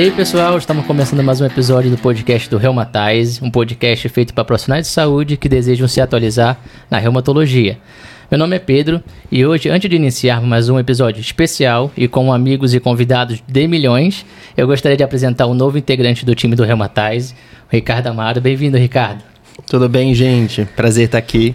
E aí, pessoal, estamos começando mais um episódio do podcast do Reumatize, um podcast feito para profissionais de saúde que desejam se atualizar na reumatologia. Meu nome é Pedro e hoje, antes de iniciar mais um episódio especial e com amigos e convidados de milhões, eu gostaria de apresentar um novo integrante do time do Reumatize, o Ricardo Amado. Bem-vindo, Ricardo. Tudo bem, gente? Prazer estar aqui.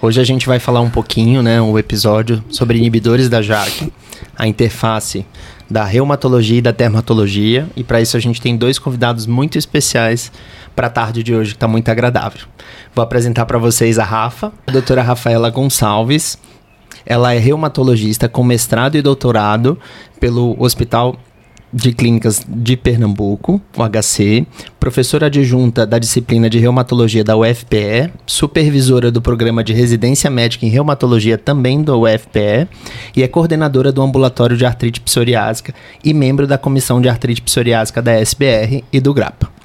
Hoje a gente vai falar um pouquinho, né, um episódio sobre inibidores da JAK, a interface da reumatologia e da dermatologia. E para isso a gente tem dois convidados muito especiais para a tarde de hoje, que está muito agradável. Vou apresentar para vocês a Rafa, a doutora Rafaela Gonçalves. Ela é reumatologista com mestrado e doutorado pelo Hospital de Clínicas de Pernambuco, o HC, professora adjunta da disciplina de reumatologia da UFPE, supervisora do programa de residência médica em reumatologia também do UFPE e é coordenadora do ambulatório de artrite psoriásica e membro da comissão de artrite psoriásica da SBR e do GRAPA.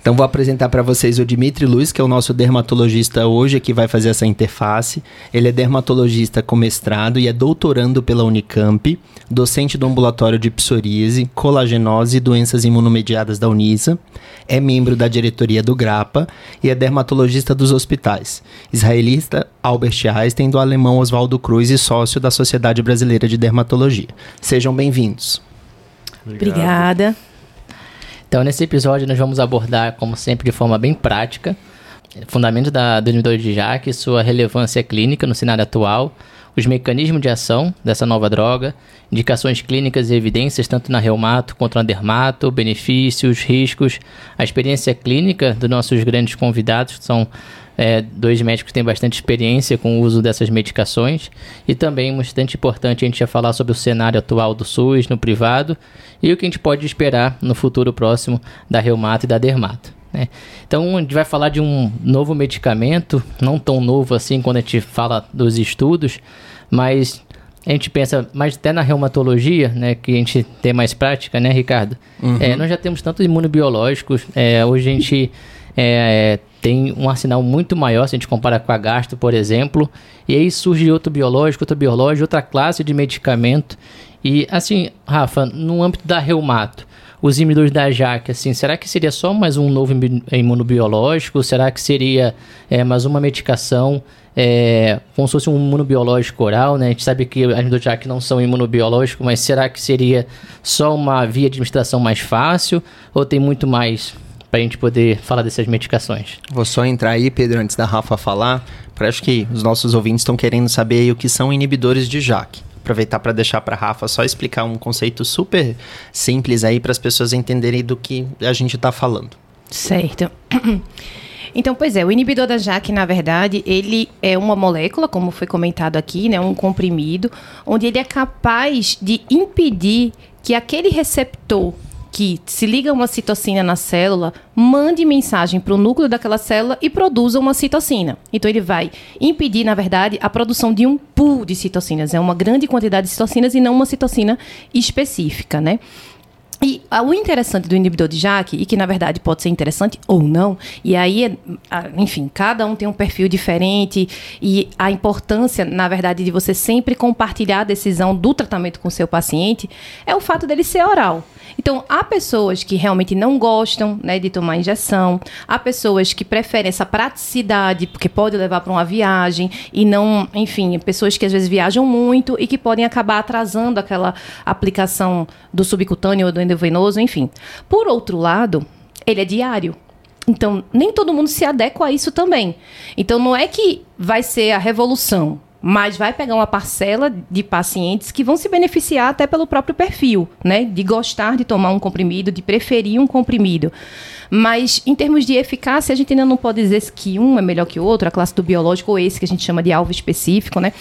Então vou apresentar para vocês o Dimitri Luiz, que é o nosso dermatologista hoje que vai fazer essa interface. Ele é dermatologista com mestrado e é doutorando pela Unicamp, docente do ambulatório de psoríase, colagenose e doenças imunomediadas da Unisa. É membro da diretoria do GRAPA e é dermatologista dos hospitais. Israelista Albert Einstein do alemão Oswaldo Cruz e sócio da Sociedade Brasileira de Dermatologia. Sejam bem-vindos. Obrigada. Então, nesse episódio, nós vamos abordar, como sempre, de forma bem prática, fundamentos da, do inibidor de JAK, sua relevância clínica no cenário atual, os mecanismos de ação dessa nova droga, indicações clínicas e evidências tanto na reumato quanto na dermato, benefícios, riscos, a experiência clínica dos nossos grandes convidados, que são é, dois médicos têm bastante experiência com o uso dessas medicações e também bastante importante a gente ia falar sobre o cenário atual do SUS no privado e o que a gente pode esperar no futuro próximo da reumato e da dermato. Né? Então a gente vai falar de um novo medicamento, não tão novo assim quando a gente fala dos estudos, mas a gente pensa mais até na reumatologia, né, que a gente tem mais prática, né, Ricardo? Uhum. É, nós já temos tantos imunobiológicos, é, hoje a gente é, tem um arsenal muito maior se a gente compara com a gasto, por exemplo. E aí surge outro biológico, outro biológico, outra classe de medicamento. E assim, Rafa, no âmbito da reumato, os inibidores da JAK, assim, será que seria só mais um novo imunobiológico? Será que seria é, mais uma medicação é, como se fosse um imunobiológico oral, né? A gente sabe que inibidores da JAK não são imunobiológicos, mas será que seria só uma via de administração mais fácil? Ou tem muito mais para a gente poder falar dessas medicações. Vou só entrar aí, Pedro, antes da Rafa falar, porque acho que os nossos ouvintes estão querendo saber o que são inibidores de JAK. Aproveitar para deixar para Rafa só explicar um conceito super simples aí para as pessoas entenderem do que a gente está falando. Certo. Então, pois é, o inibidor da JAK, na verdade, ele é uma molécula, como foi comentado aqui, né, um comprimido, onde ele é capaz de impedir que aquele receptor que se liga uma citocina na célula, mande mensagem para o núcleo daquela célula e produza uma citocina. Então ele vai impedir, na verdade, a produção de um pool de citocinas. É uma grande quantidade de citocinas e não uma citocina específica, né? E o interessante do inibidor de JAK, e que na verdade pode ser interessante ou não, e aí, enfim, cada um tem um perfil diferente, e a importância, na verdade, de você sempre compartilhar a decisão do tratamento com o seu paciente é o fato dele ser oral. Então, há pessoas que realmente não gostam né, de tomar injeção, há pessoas que preferem essa praticidade, porque pode levar para uma viagem, e não, enfim, pessoas que às vezes viajam muito e que podem acabar atrasando aquela aplicação do subcutâneo ou do endovenoso, enfim. Por outro lado, ele é diário. Então, nem todo mundo se adequa a isso também. Então, não é que vai ser a revolução mas vai pegar uma parcela de pacientes que vão se beneficiar até pelo próprio perfil, né? De gostar de tomar um comprimido, de preferir um comprimido. Mas, em termos de eficácia, a gente ainda não pode dizer que um é melhor que o outro, a classe do biológico, ou esse que a gente chama de alvo específico, né?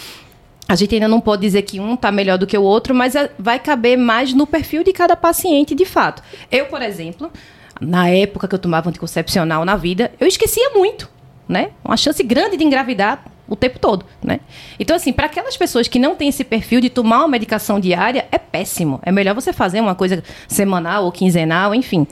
A gente ainda não pode dizer que um está melhor do que o outro, mas é, vai caber mais no perfil de cada paciente, de fato. Eu, por exemplo, na época que eu tomava anticoncepcional na vida, eu esquecia muito, né? Uma chance grande de engravidar o tempo todo, né? Então, assim, para aquelas pessoas que não têm esse perfil de tomar uma medicação diária, é péssimo. É melhor você fazer uma coisa semanal ou quinzenal, enfim.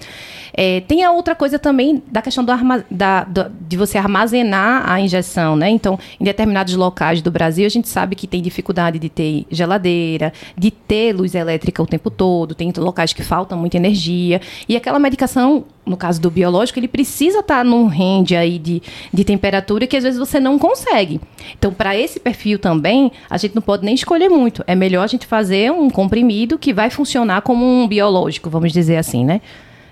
É, tem a outra coisa também da questão do arma, da, do, de você armazenar a injeção, né? Então, em determinados locais do Brasil, a gente sabe que tem dificuldade de ter geladeira, de ter luz elétrica o tempo todo, tem locais que faltam muita energia. E aquela medicação, no caso do biológico, ele precisa estar tá num range aí de, de temperatura que às vezes você não consegue. Então, para esse perfil também, a gente não pode nem escolher muito. É melhor a gente fazer um comprimido que vai funcionar como um biológico, vamos dizer assim, né?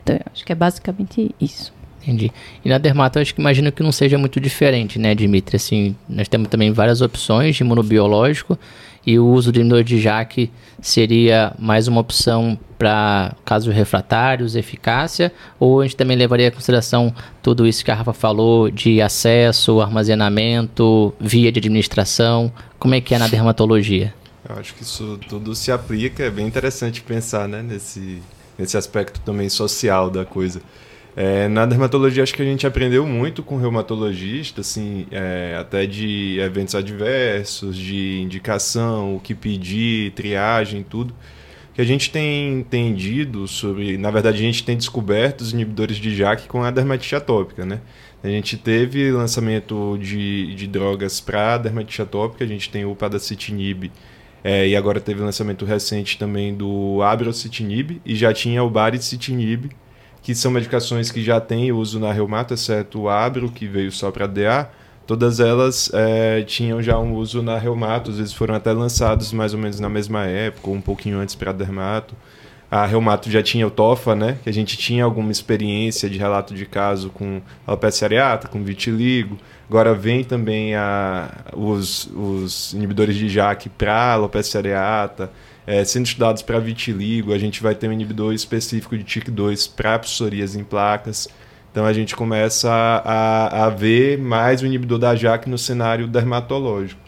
Então, acho que é basicamente isso. Entendi. E na dermato, acho que imagino que não seja muito diferente, né, Dimitri? Assim, nós temos também várias opções de imunobiológico e o uso de JAK seria mais uma opção para casos refratários, eficácia, ou a gente também levaria em consideração tudo isso que a Rafa falou de acesso, armazenamento, via de administração? Como é que é na dermatologia? Eu acho que isso tudo se aplica, é bem interessante pensar né, nesse, nesse aspecto também social da coisa. É, na dermatologia, acho que a gente aprendeu muito com reumatologista, assim, é, até de eventos adversos, de indicação, o que pedir, triagem, tudo. Que a gente tem entendido sobre. Na verdade, a gente tem descoberto os inibidores de JAK com a dermatite atópica, né? A gente teve lançamento de, de drogas para dermatite atópica, a gente tem o padacitinib é, e agora teve lançamento recente também do abrocitinib e já tinha o baricitinib, que são medicações que já têm uso na reumato, exceto o abro, que veio só para DA. Todas elas é, tinham já um uso na reumato, às vezes foram até lançados mais ou menos na mesma época, ou um pouquinho antes para dermato. A reumato já tinha o TOFA, né? Que a gente tinha alguma experiência de relato de caso com alopecia areata, com vitiligo. Agora vem também a, os, os inibidores de JAK para alopecia areata, é, sendo estudados para vitiligo. A gente vai ter um inibidor específico de TIC2 para psoríase em placas. Então a gente começa a, a ver mais o inibidor da JAK no cenário dermatológico.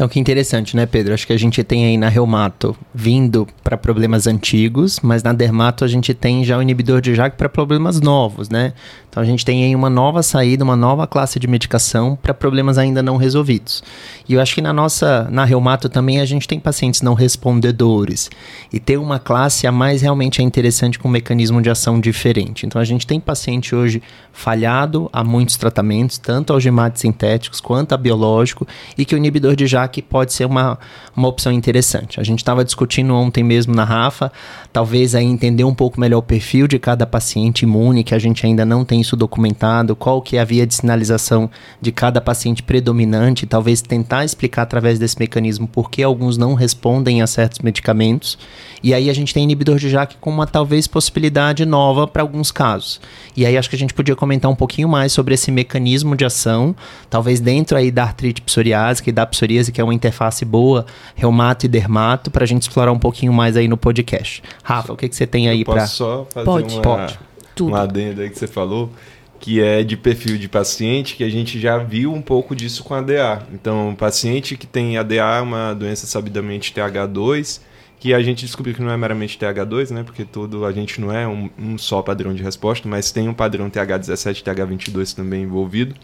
Então, que interessante, né, Pedro? Acho que a gente tem aí na reumato vindo para problemas antigos, mas na dermato a gente tem já o inibidor de JAK para problemas novos, né? Então a gente tem aí uma nova saída, uma nova classe de medicação para problemas ainda não resolvidos. E eu acho que na nossa, na reumato também a gente tem pacientes não respondedores. E ter uma classe a mais realmente é interessante com um mecanismo de ação diferente. Então a gente tem paciente hoje falhado a muitos tratamentos, tanto algemates sintéticos quanto a biológico, e que o inibidor de JAK pode ser uma, uma opção interessante. A gente estava discutindo ontem mesmo na Rafa, talvez aí entender um pouco melhor o perfil de cada paciente imune, que a gente ainda não tem isso documentado, qual que é a via de sinalização de cada paciente predominante, talvez tentar explicar através desse mecanismo por que alguns não respondem a certos medicamentos. E aí a gente tem inibidor de JAK com uma talvez possibilidade nova para alguns casos. E aí acho que a gente podia comentar um pouquinho mais sobre esse mecanismo de ação, talvez dentro aí da artrite psoriásica e da psoríase, que é uma interface boa, reumato e dermato, para a gente explorar um pouquinho mais aí no podcast. Rafa, o que, que você tem aí para... Posso só fazer Pode. uma... Pode tudo. um adendo aí que você falou, que é de perfil de paciente, que a gente já viu um pouco disso com ADA. Então, paciente que tem ADA, uma doença sabidamente TH2, que a gente descobriu que não é meramente TH2, né? Porque todo a gente não é um, um só padrão de resposta, mas tem um padrão TH17 TH22 também envolvido.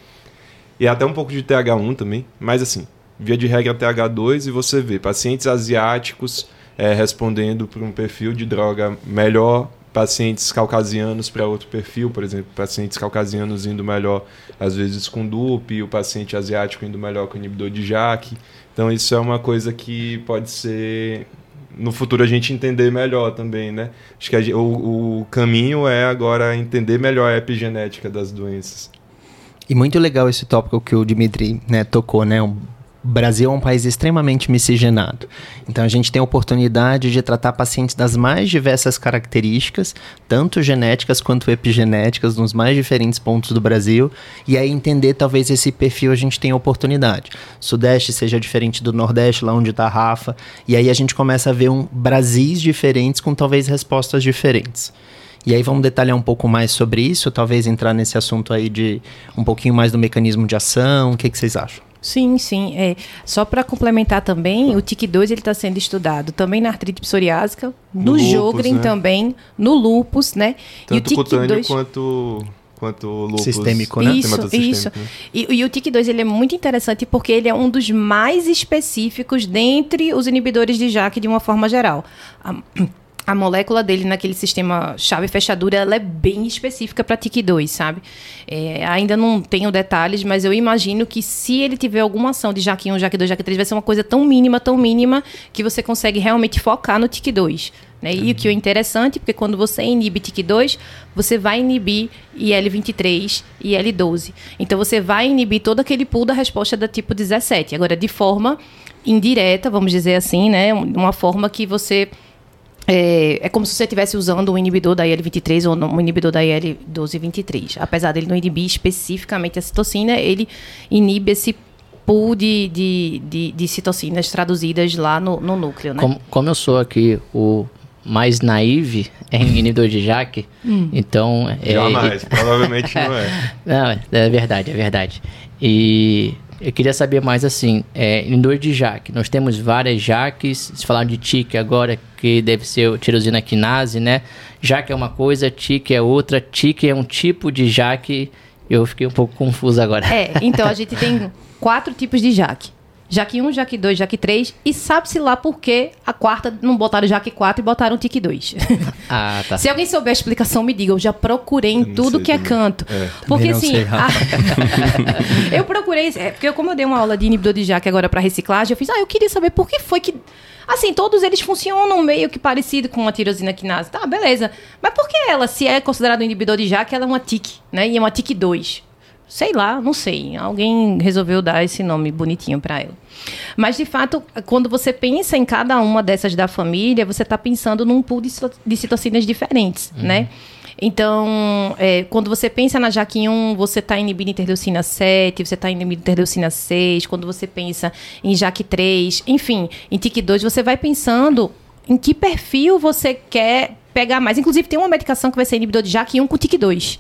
E até um pouco de TH1 também, mas assim, via de regra TH2 e você vê pacientes asiáticos é, respondendo por um perfil de droga melhor pacientes caucasianos para outro perfil, por exemplo, pacientes caucasianos indo melhor às vezes com DUP, o paciente asiático indo melhor com inibidor de JAK. Então isso é uma coisa que pode ser no futuro a gente entender melhor também, né? Acho que o, o caminho é agora entender melhor a epigenética das doenças. E muito legal esse tópico que o Dimitri né, tocou, né? Um o Brasil é um país extremamente miscigenado. Então a gente tem a oportunidade de tratar pacientes das mais diversas características, tanto genéticas quanto epigenéticas, nos mais diferentes pontos do Brasil, e aí entender talvez esse perfil a gente tem a oportunidade. Sudeste seja diferente do Nordeste, lá onde está Rafa, e aí a gente começa a ver um Brasis diferentes com talvez respostas diferentes. E aí vamos detalhar um pouco mais sobre isso, talvez entrar nesse assunto aí de um pouquinho mais do mecanismo de ação, o que, que vocês acham? Sim, sim. É, só para complementar também, o TIC2 ele está sendo estudado também na artrite psoriásica, no, no Jogren né? também, no lupus, né? Tanto e o TIC2 quanto quanto o lúpus Sistêmico, né? Isso, isso. né? E, e o TIC2 ele é muito interessante porque ele é um dos mais específicos dentre os inibidores de JAK de uma forma geral. A molécula dele naquele sistema chave-fechadura ela é bem específica para TIC2, sabe? É, ainda não tenho detalhes, mas eu imagino que se ele tiver alguma ação de JAK1, JAK2, JAK3, vai ser uma coisa tão mínima, tão mínima, que você consegue realmente focar no TIC2. Né? E o que é interessante, porque quando você inibe TIC2, você vai inibir IL-23 e IL-12. Então, você vai inibir todo aquele pool da resposta da tipo 17. Agora, de forma indireta, vamos dizer assim, né? Uma forma que você... É, é como se você estivesse usando um inibidor da IL-23 ou um inibidor da IL-12-23. Apesar dele não inibir especificamente a citocina, ele inibe esse pool de, de, de, de citocinas traduzidas lá no, no núcleo, né? Como, como eu sou aqui o mais naive em inibidor de JAK, então... é- Jamais, provavelmente não é. Não, é verdade, é verdade. E eu queria saber mais assim, é, inibidor de JAK, nós temos várias JAKs, se falar de TIC agora, que deve ser o tirosina quinase, né? JAK é uma coisa, TIC é outra, TIC é um tipo de JAK, eu fiquei um pouco confuso agora. É, então a gente tem quatro tipos de jaque. Jaque 1, Jaque 2, Jaque 3 e sabe-se lá por que a quarta não botaram Jaque 4 e botaram Tique 2. Ah, tá. Se alguém souber a explicação, me diga. Eu já procurei em tudo sei que é canto. É. Porque assim, sei, a- eu procurei, é, porque como eu dei uma aula de inibidor de Jaque agora para reciclagem, eu fiz, ah, eu queria saber por que foi que Assim, todos eles funcionam meio que parecido com a tirosina quinase. Tá, beleza. Mas por que ela, se é considerada um inibidor de JAK, ela é uma TIC, né? E é uma TIC 2. Sei lá, não sei. Alguém resolveu dar esse nome bonitinho para ela. Mas, de fato, quando você pensa em cada uma dessas da família, você está pensando num pool de, de citocinas diferentes, né? Então, é, quando você pensa na JAK1, você está inibindo interleucina 7, você está inibindo interleucina 6. Quando você pensa em JAK3, enfim, em TIC2, você vai pensando em que perfil você quer pegar mais. Inclusive, tem uma medicação que vai ser inibidor de JAK1 com TIC2,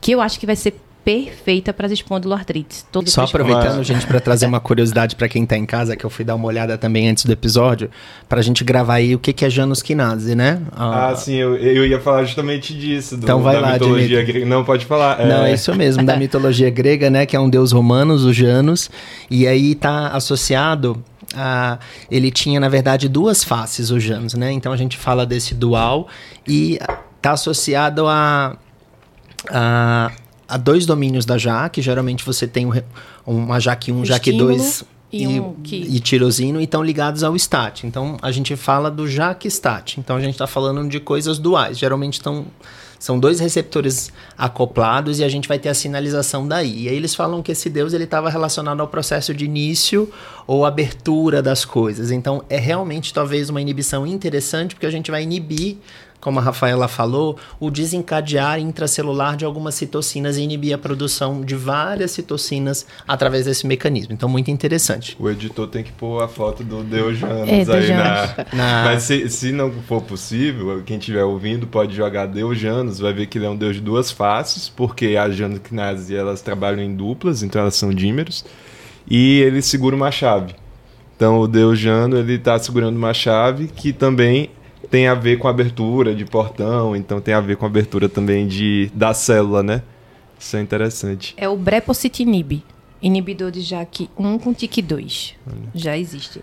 que eu acho que vai ser perfeita para as espondiloartrites. Todo Só aproveitando, Mas- gente, para trazer uma curiosidade para quem tá em casa, que eu fui dar uma olhada também antes do episódio, pra gente gravar aí o que, que é Janus quinase, né? Ah, sim, eu, eu ia falar justamente disso. do- Então vai da lá, mitologia Dimitri. grega. Não, pode falar. Não, é isso mesmo, da mitologia grega, né? Que é um deus romano, o Janus. E aí tá associado a. Ele tinha, na verdade, duas faces, o Janus, né? Então a gente fala desse dual e tá associado a. a a dois domínios da JAK, geralmente você tem um uma JAK1, JAK2 Estímulo e um e tirosino e estão ligados ao STAT. Então a gente fala do JAK STAT. Então a gente está falando de coisas duais. Geralmente estão são dois receptores acoplados e a gente vai ter a sinalização daí. E aí eles falam que esse deus ele estava relacionado ao processo de início ou abertura das coisas. Então é realmente talvez uma inibição interessante porque a gente vai inibir como a Rafaela falou, o desencadear intracelular de algumas citocinas e inibir a produção de várias citocinas através desse mecanismo. Então, muito interessante. O editor tem que pôr a foto do Deus Janus É, aí na... Na- Mas se, se não for possível, quem estiver ouvindo pode jogar Deus Janus, vai ver que ele é um deus de duas faces, porque as Janus elas trabalham em duplas, então elas são dímeros, e ele segura uma chave. Então o Deus Jano, ele está segurando uma chave que também tem a ver com a abertura de portão, então tem a ver com a abertura também de, da célula, né? Isso é interessante. É o Brepositinib, inibidor de JAK 1 com TIC2. Já existe.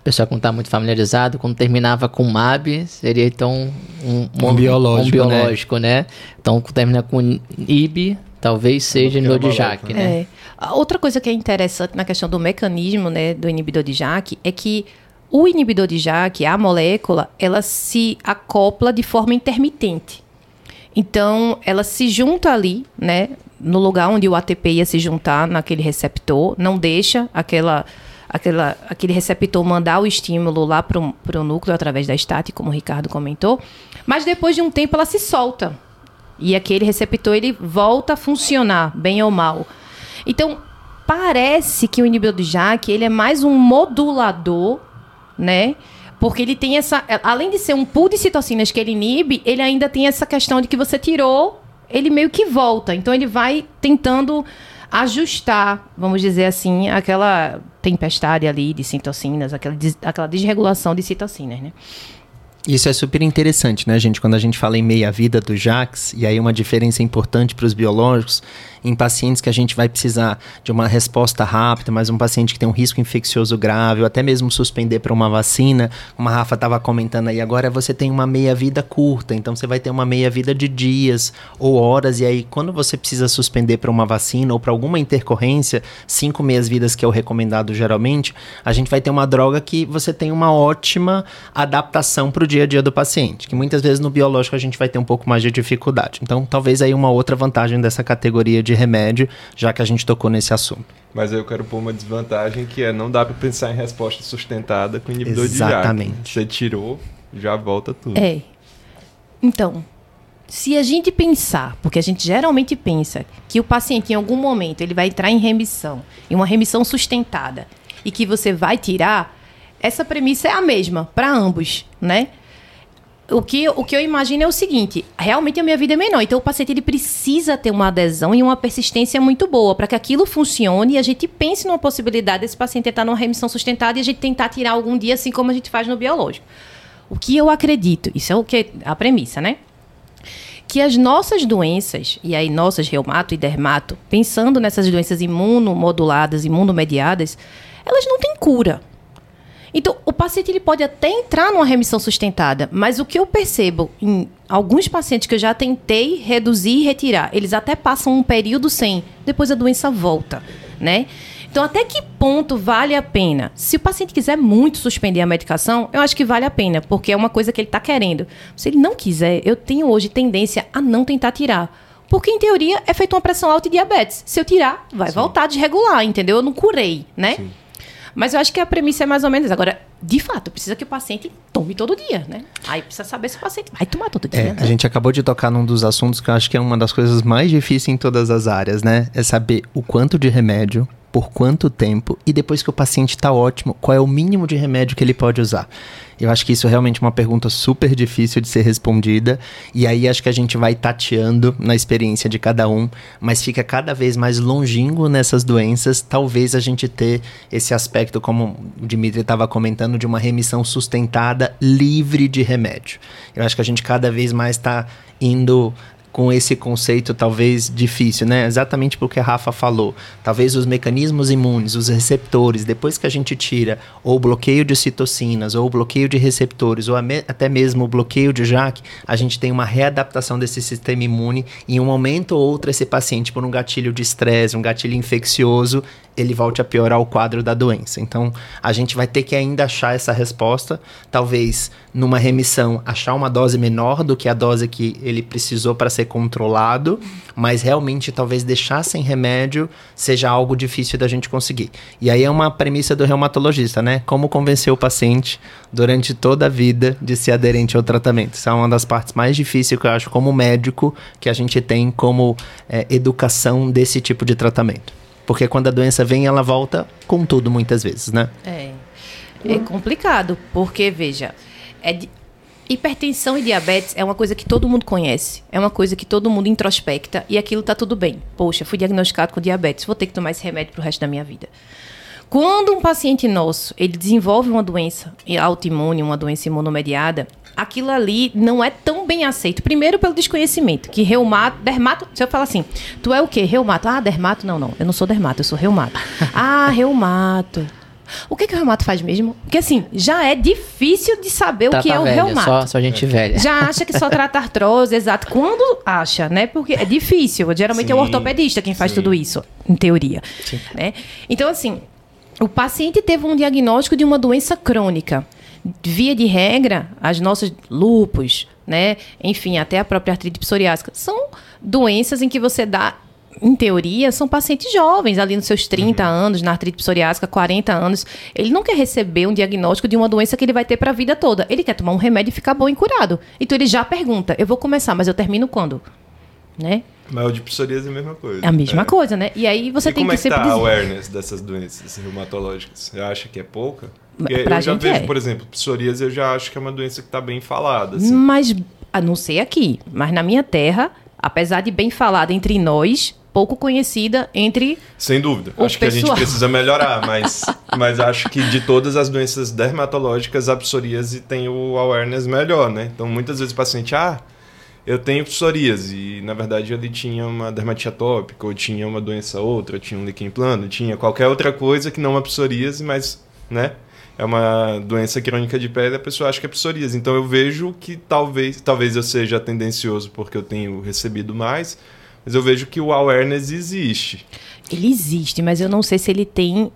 O pessoal que não está muito familiarizado, quando terminava com MAB, seria então um, Um biológico, um biológico, né? Então, quando termina com IB, talvez seja porque inibidor é de JAK, molécula, né? É. Outra coisa que é interessante na questão do mecanismo né, do inibidor de JAK é que o inibidor de JAK, a molécula, ela se acopla de forma intermitente. Então, ela se junta ali, né, no lugar onde o ATP ia se juntar naquele receptor, não deixa aquela, aquela, aquele receptor mandar o estímulo lá para o núcleo através da estática, como o Ricardo comentou, mas depois de um tempo ela se solta. E aquele receptor ele volta a funcionar, bem ou mal. Então, parece que o inibidor de JAK ele é mais um modulador, né? Porque ele tem essa. Além de ser um pool de citocinas que ele inibe, ele ainda tem essa questão de que você tirou, ele meio que volta. Então ele vai tentando ajustar, vamos dizer assim, aquela tempestade ali de citocinas, aquela, des- aquela desregulação de citocinas, né? Isso é super interessante, né, gente? Quando a gente fala em meia-vida do JAX, e aí uma diferença importante para os biológicos, em pacientes que a gente vai precisar de uma resposta rápida, mas um paciente que tem um risco infeccioso grave, ou até mesmo suspender para uma vacina, como a Rafa estava comentando aí, agora você tem uma meia-vida curta, então você vai ter uma meia-vida de dias ou horas, e aí quando você precisa suspender para uma vacina ou para alguma intercorrência, cinco meias-vidas que é o recomendado geralmente, a gente vai ter uma droga que você tem uma ótima adaptação para o dia a dia do paciente, que muitas vezes no biológico a gente vai ter um pouco mais de dificuldade. Então, talvez aí uma outra vantagem dessa categoria de remédio, já que a gente tocou nesse assunto. Mas eu quero pôr uma desvantagem que é não dá para pensar em resposta sustentada com inibidor Exatamente. de JAK. Você tirou, já volta tudo. É. Então, se a gente pensar, porque a gente geralmente pensa que o paciente em algum momento ele vai entrar em remissão, em uma remissão sustentada, e que você vai tirar, essa premissa é a mesma para ambos, né? O que, o que eu imagino é o seguinte: realmente a minha vida é menor. Então o paciente ele precisa ter uma adesão e uma persistência muito boa para que aquilo funcione e a gente pense numa possibilidade desse paciente estar numa remissão sustentada e a gente tentar tirar algum dia, assim como a gente faz no biológico. O que eu acredito, isso é o que a premissa, né? Que as nossas doenças, e aí nossas reumato e dermato, pensando nessas doenças imunomoduladas, imunomediadas, elas não têm cura. Então, o paciente ele pode até entrar numa remissão sustentada, mas o que eu percebo em alguns pacientes que eu já tentei reduzir e retirar, eles até passam um período sem, depois a doença volta, né? Então, até que ponto vale a pena? Se o paciente quiser muito suspender a medicação, eu acho que vale a pena, porque é uma coisa que ele está querendo. Se ele não quiser, eu tenho hoje tendência a não tentar tirar. Porque, em teoria, é feita uma pressão alta e diabetes. Se eu tirar, vai Sim. voltar a desregular, entendeu? Eu não curei, né? Sim. Mas eu acho que a premissa é mais ou menos. Agora, de fato, precisa que o paciente tome todo dia, né? Aí precisa saber se o paciente vai tomar todo dia. É, né? A gente acabou de tocar num dos assuntos que eu acho que é uma das coisas mais difíceis em todas as áreas, né? É saber o quanto de remédio, por quanto tempo e depois que o paciente está ótimo, qual é o mínimo de remédio que ele pode usar. Eu acho que isso é realmente uma pergunta super difícil de ser respondida. E aí acho que a gente vai tateando na experiência de cada um, mas fica cada vez mais longínquo nessas doenças. Talvez a gente ter esse aspecto, como o Dimitri estava comentando, de uma remissão sustentada, livre de remédio. Eu acho que a gente cada vez mais está indo com esse conceito talvez difícil, né? Exatamente porque a Rafa falou. Talvez os mecanismos imunes, os receptores, depois que a gente tira ou bloqueio de citocinas, ou bloqueio de receptores, ou até mesmo o bloqueio de JAK, a gente tem uma readaptação desse sistema imune. Em um momento ou outro, esse paciente, por um gatilho de estresse, um gatilho infeccioso, ele volte a piorar o quadro da doença. Então, a gente vai ter que ainda achar essa resposta, talvez numa remissão, achar uma dose menor do que a dose que ele precisou para ser controlado, mas realmente talvez deixar sem remédio seja algo difícil da gente conseguir. E aí é uma premissa do reumatologista, né? Como convencer o paciente durante toda a vida de ser aderente ao tratamento. Isso é uma das partes mais difíceis que eu acho como médico que a gente tem como é, educação desse tipo de tratamento. Porque quando a doença vem, ela volta com tudo muitas vezes, né? É. É complicado, porque, veja, é de... hipertensão e diabetes é uma coisa que todo mundo conhece. É uma coisa que todo mundo introspecta e aquilo tá tudo bem. Poxa, fui diagnosticado com diabetes, vou ter que tomar esse remédio pro resto da minha vida. Quando um paciente nosso, ele desenvolve uma doença autoimune, uma doença imunomediada, aquilo ali não é tão bem aceito. Primeiro pelo desconhecimento, que reumato, dermato, se eu falar assim, tu é o quê? Reumato? Ah, dermato? Não, não, eu não sou dermato, eu sou reumato. ah, reumato. O que, que o reumato faz mesmo? Porque assim, já é difícil de saber tá, o que tá é o velho, reumato. Só, só gente velha. Já acha que só trata artrose, exato. Quando acha, né? Porque é difícil. Geralmente sim, é o ortopedista quem faz sim. tudo isso, em teoria. Né? Então, assim, o paciente teve um diagnóstico de uma doença crônica via de regra, as nossas lupus, né, enfim, até a própria artrite psoriásica, são doenças em que você dá em teoria, são pacientes jovens, ali nos seus 30 uhum. anos, na artrite psoriásica, 40 anos. Ele não quer receber um diagnóstico de uma doença que ele vai ter para a vida toda. Ele quer tomar um remédio e ficar bom e curado. Então ele já pergunta: eu vou começar, mas eu termino quando? Né? Mas o de psoríase é a mesma coisa. É a mesma é. coisa, né? E aí você e tem como que é que tá a awareness dessas doenças reumatológicas? Você acha que é pouca? Porque pra eu já vejo, é. por exemplo, psoríase eu já acho que é uma doença que está bem falada. Assim. Mas, a não sei aqui, mas na minha terra, apesar de bem falada entre nós, pouco conhecida entre. Sem dúvida. Acho que a pessoal. gente precisa melhorar, mas, mas acho que de todas as doenças dermatológicas, a psoríase tem o awareness melhor, né? Então, muitas vezes o paciente, ah, eu tenho psoríase, e na verdade ele tinha uma dermatite atópica, ou tinha uma doença outra, tinha um líquen plano, tinha qualquer outra coisa que não uma psoríase, mas, né? É uma doença crônica de pele, a pessoa acha que é psoríase. Então eu vejo que talvez, talvez eu seja tendencioso porque eu tenho recebido mais, mas eu vejo que o awareness existe. Ele existe, mas eu não sei se ele tem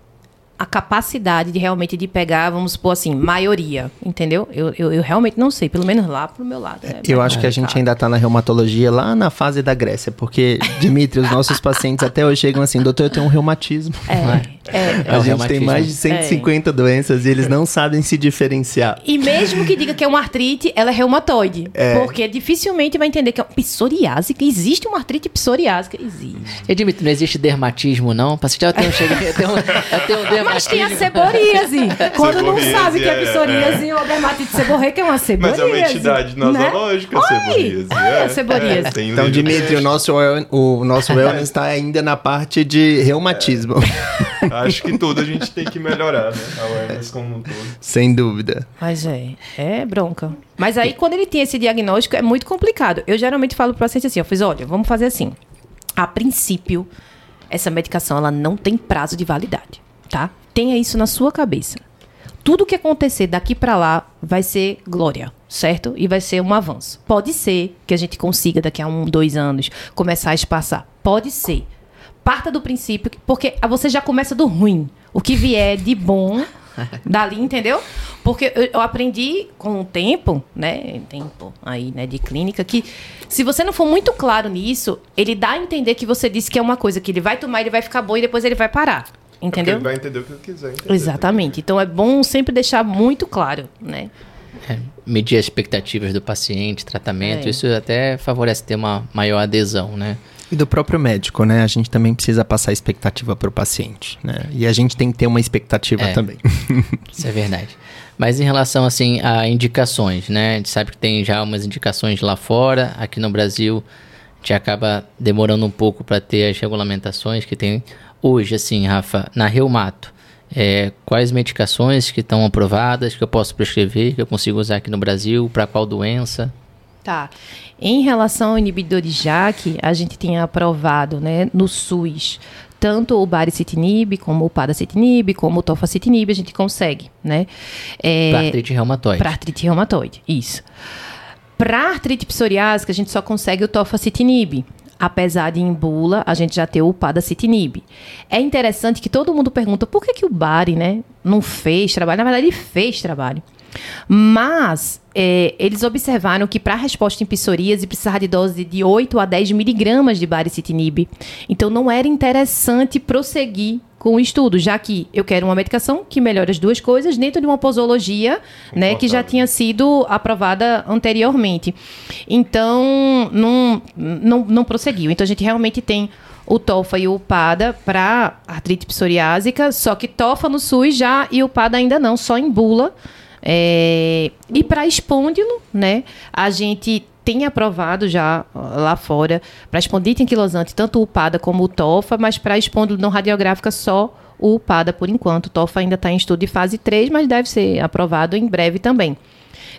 a capacidade de realmente de pegar, vamos supor assim, maioria, entendeu? Eu, eu, eu realmente não sei, pelo menos lá pro meu lado. né? Eu acho que a gente ainda tá na reumatologia lá na fase da Grécia, porque, Dimitri, os nossos pacientes até hoje chegam assim, doutor, eu tenho um reumatismo. É, é. É a o gente tem mais de 150 doenças e eles não sabem se diferenciar. E mesmo que diga que é uma artrite, ela é reumatoide. Porque dificilmente vai entender que é uma psoriásica. Existe uma artrite psoriásica? Existe. E Dimitri, não existe dermatismo, não? Paciente, eu tenho, eu tenho, eu tenho um Mas tem a dermatismo. seboríase. Quando não sabe que é é, psoríase ou dermatite seborreica, é uma Mas seboríase. é uma entidade nosológica, Né? Oi! É, a seborríase. tem Então. Dimitri, o nosso, o nosso wellness está ainda na parte de reumatismo. Acho que tudo a gente tem que melhorar, né? A awareness como um todo. Sem dúvida. Mas é, é bronca. Mas aí, quando ele tem esse diagnóstico, é muito complicado. Eu geralmente falo pro paciente assim, eu fiz, olha, vamos fazer assim. A princípio, essa medicação, ela não tem prazo de validade, tá? Tenha isso na sua cabeça. Tudo que acontecer daqui pra lá vai ser glória, certo? E vai ser um avanço. Pode ser que a gente consiga, daqui a um, dois anos, começar a espaçar. Pode ser. Parta do princípio, que- porque você já começa do ruim. O que vier de bom, dali, entendeu? Porque eu, eu aprendi com o tempo, né? Tempo aí, né, de clínica, que se você não for muito claro nisso, ele dá a entender que você disse que é uma coisa que ele vai tomar, ele vai ficar bom e depois ele vai parar. É Entendeu? Ele vai entender o que ele quiser entender. Exatamente. Então é bom sempre deixar muito claro, né? É, medir as expectativas do paciente, tratamento, É. isso até favorece ter uma maior adesão, né? E do próprio médico, né? A gente também precisa passar expectativa para o paciente, né? E a gente tem que ter uma expectativa É. também. Isso é verdade. Mas em relação assim a indicações, né? A gente sabe que tem já umas indicações lá fora, aqui no Brasil a gente acaba demorando um pouco para ter as regulamentações que tem hoje, assim, Rafa, na Reumato. É, quais medicações que estão aprovadas, que eu posso prescrever, que eu consigo usar aqui no Brasil, para qual doença? Tá. Em relação ao inibidor de JAK, a gente tem aprovado, né, no SUS, tanto o baricitinib, como o padacitinib, como o tofacitinib, a gente consegue, né? É, Para artrite reumatoide. Para artrite reumatoide, isso. Para artrite psoriásica, a gente só consegue o tofacitinib. Apesar de em bula, a gente já ter o padacitinib. É interessante que todo mundo pergunta por que, que o Bari, né, não fez trabalho. Na verdade, ele fez trabalho. Mas é, eles observaram que para resposta em psoríase precisava de dose de 8 a 10 miligramas de baricitinib. Então não era interessante prosseguir com o estudo, já que eu quero uma medicação que melhore as duas coisas dentro de uma posologia né, que já tinha sido aprovada anteriormente. Então, não, não, não prosseguiu. Então, a gente realmente tem o TOFA e o PADA para artrite psoriásica, só que TOFA no SUS já e o PADA ainda não, só em bula. É, e para espôndilo, né, a gente tem aprovado já lá fora para espondite anquilosante, tanto o PADA como o TOFA, mas para espôndilo não radiográfica só o PADA por enquanto. O TOFA ainda está em estudo de fase 3, mas deve ser aprovado em breve também.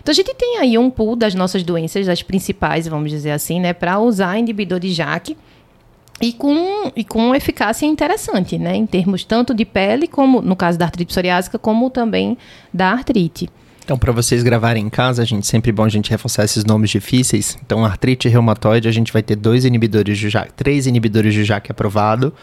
Então a gente tem aí um pool das nossas doenças, das principais, vamos dizer assim, né, para usar inibidor de JAK e com, e com eficácia interessante, né, em termos tanto de pele, como no caso da artrite psoriásica, como também da artrite. Então, para vocês gravarem em casa, a gente sempre bom a gente reforçar esses nomes difíceis. Então, artrite reumatoide, a gente vai ter dois inibidores de JAK, três inibidores de JAK aprovado,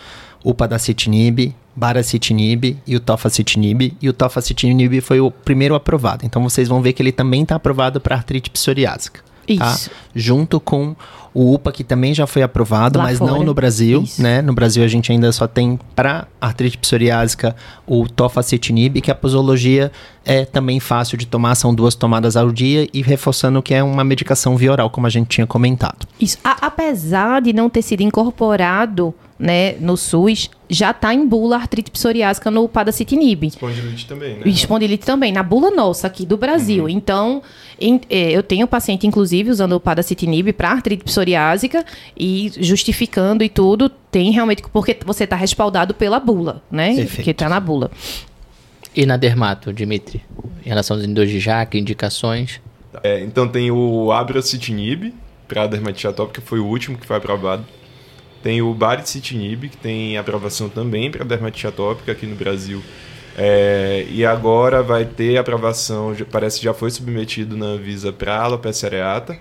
o padacitinib, baricitinib e o tofacitinib. E o tofacitinib foi o primeiro aprovado. Então, vocês vão ver que ele também está aprovado para artrite psoriásica. Tá? Isso. Junto com o UPA, que também já foi aprovado, Lá mas fora. não no Brasil, Isso. né? No Brasil a gente ainda só tem para artrite psoriásica o tofacitinib, que a posologia é também fácil de tomar, são duas tomadas ao dia e reforçando que é uma medicação via oral, como a gente tinha comentado. Isso. A- apesar de não ter sido incorporado né, no SUS, já está em bula artrite psoriásica no padacitinib. Espondilite também, né? Espondilite também, na bula nossa aqui do Brasil. Então, em- eh, eu tenho paciente, inclusive, usando o padacitinib para artrite psoriásica e justificando e tudo, tem realmente, porque você está respaldado pela bula, né? Perfeito. Que está na bula. E na dermato, Dimitri? Em relação aos inibidores de JAK, indicações. É, então tem o abrocitinib para dermatite atópica, que foi o último que foi aprovado. Tem o baricitinib, que tem aprovação também para dermatite atópica aqui no Brasil. É, e agora vai ter aprovação, parece que já foi submetido na Anvisa para alopecia areata.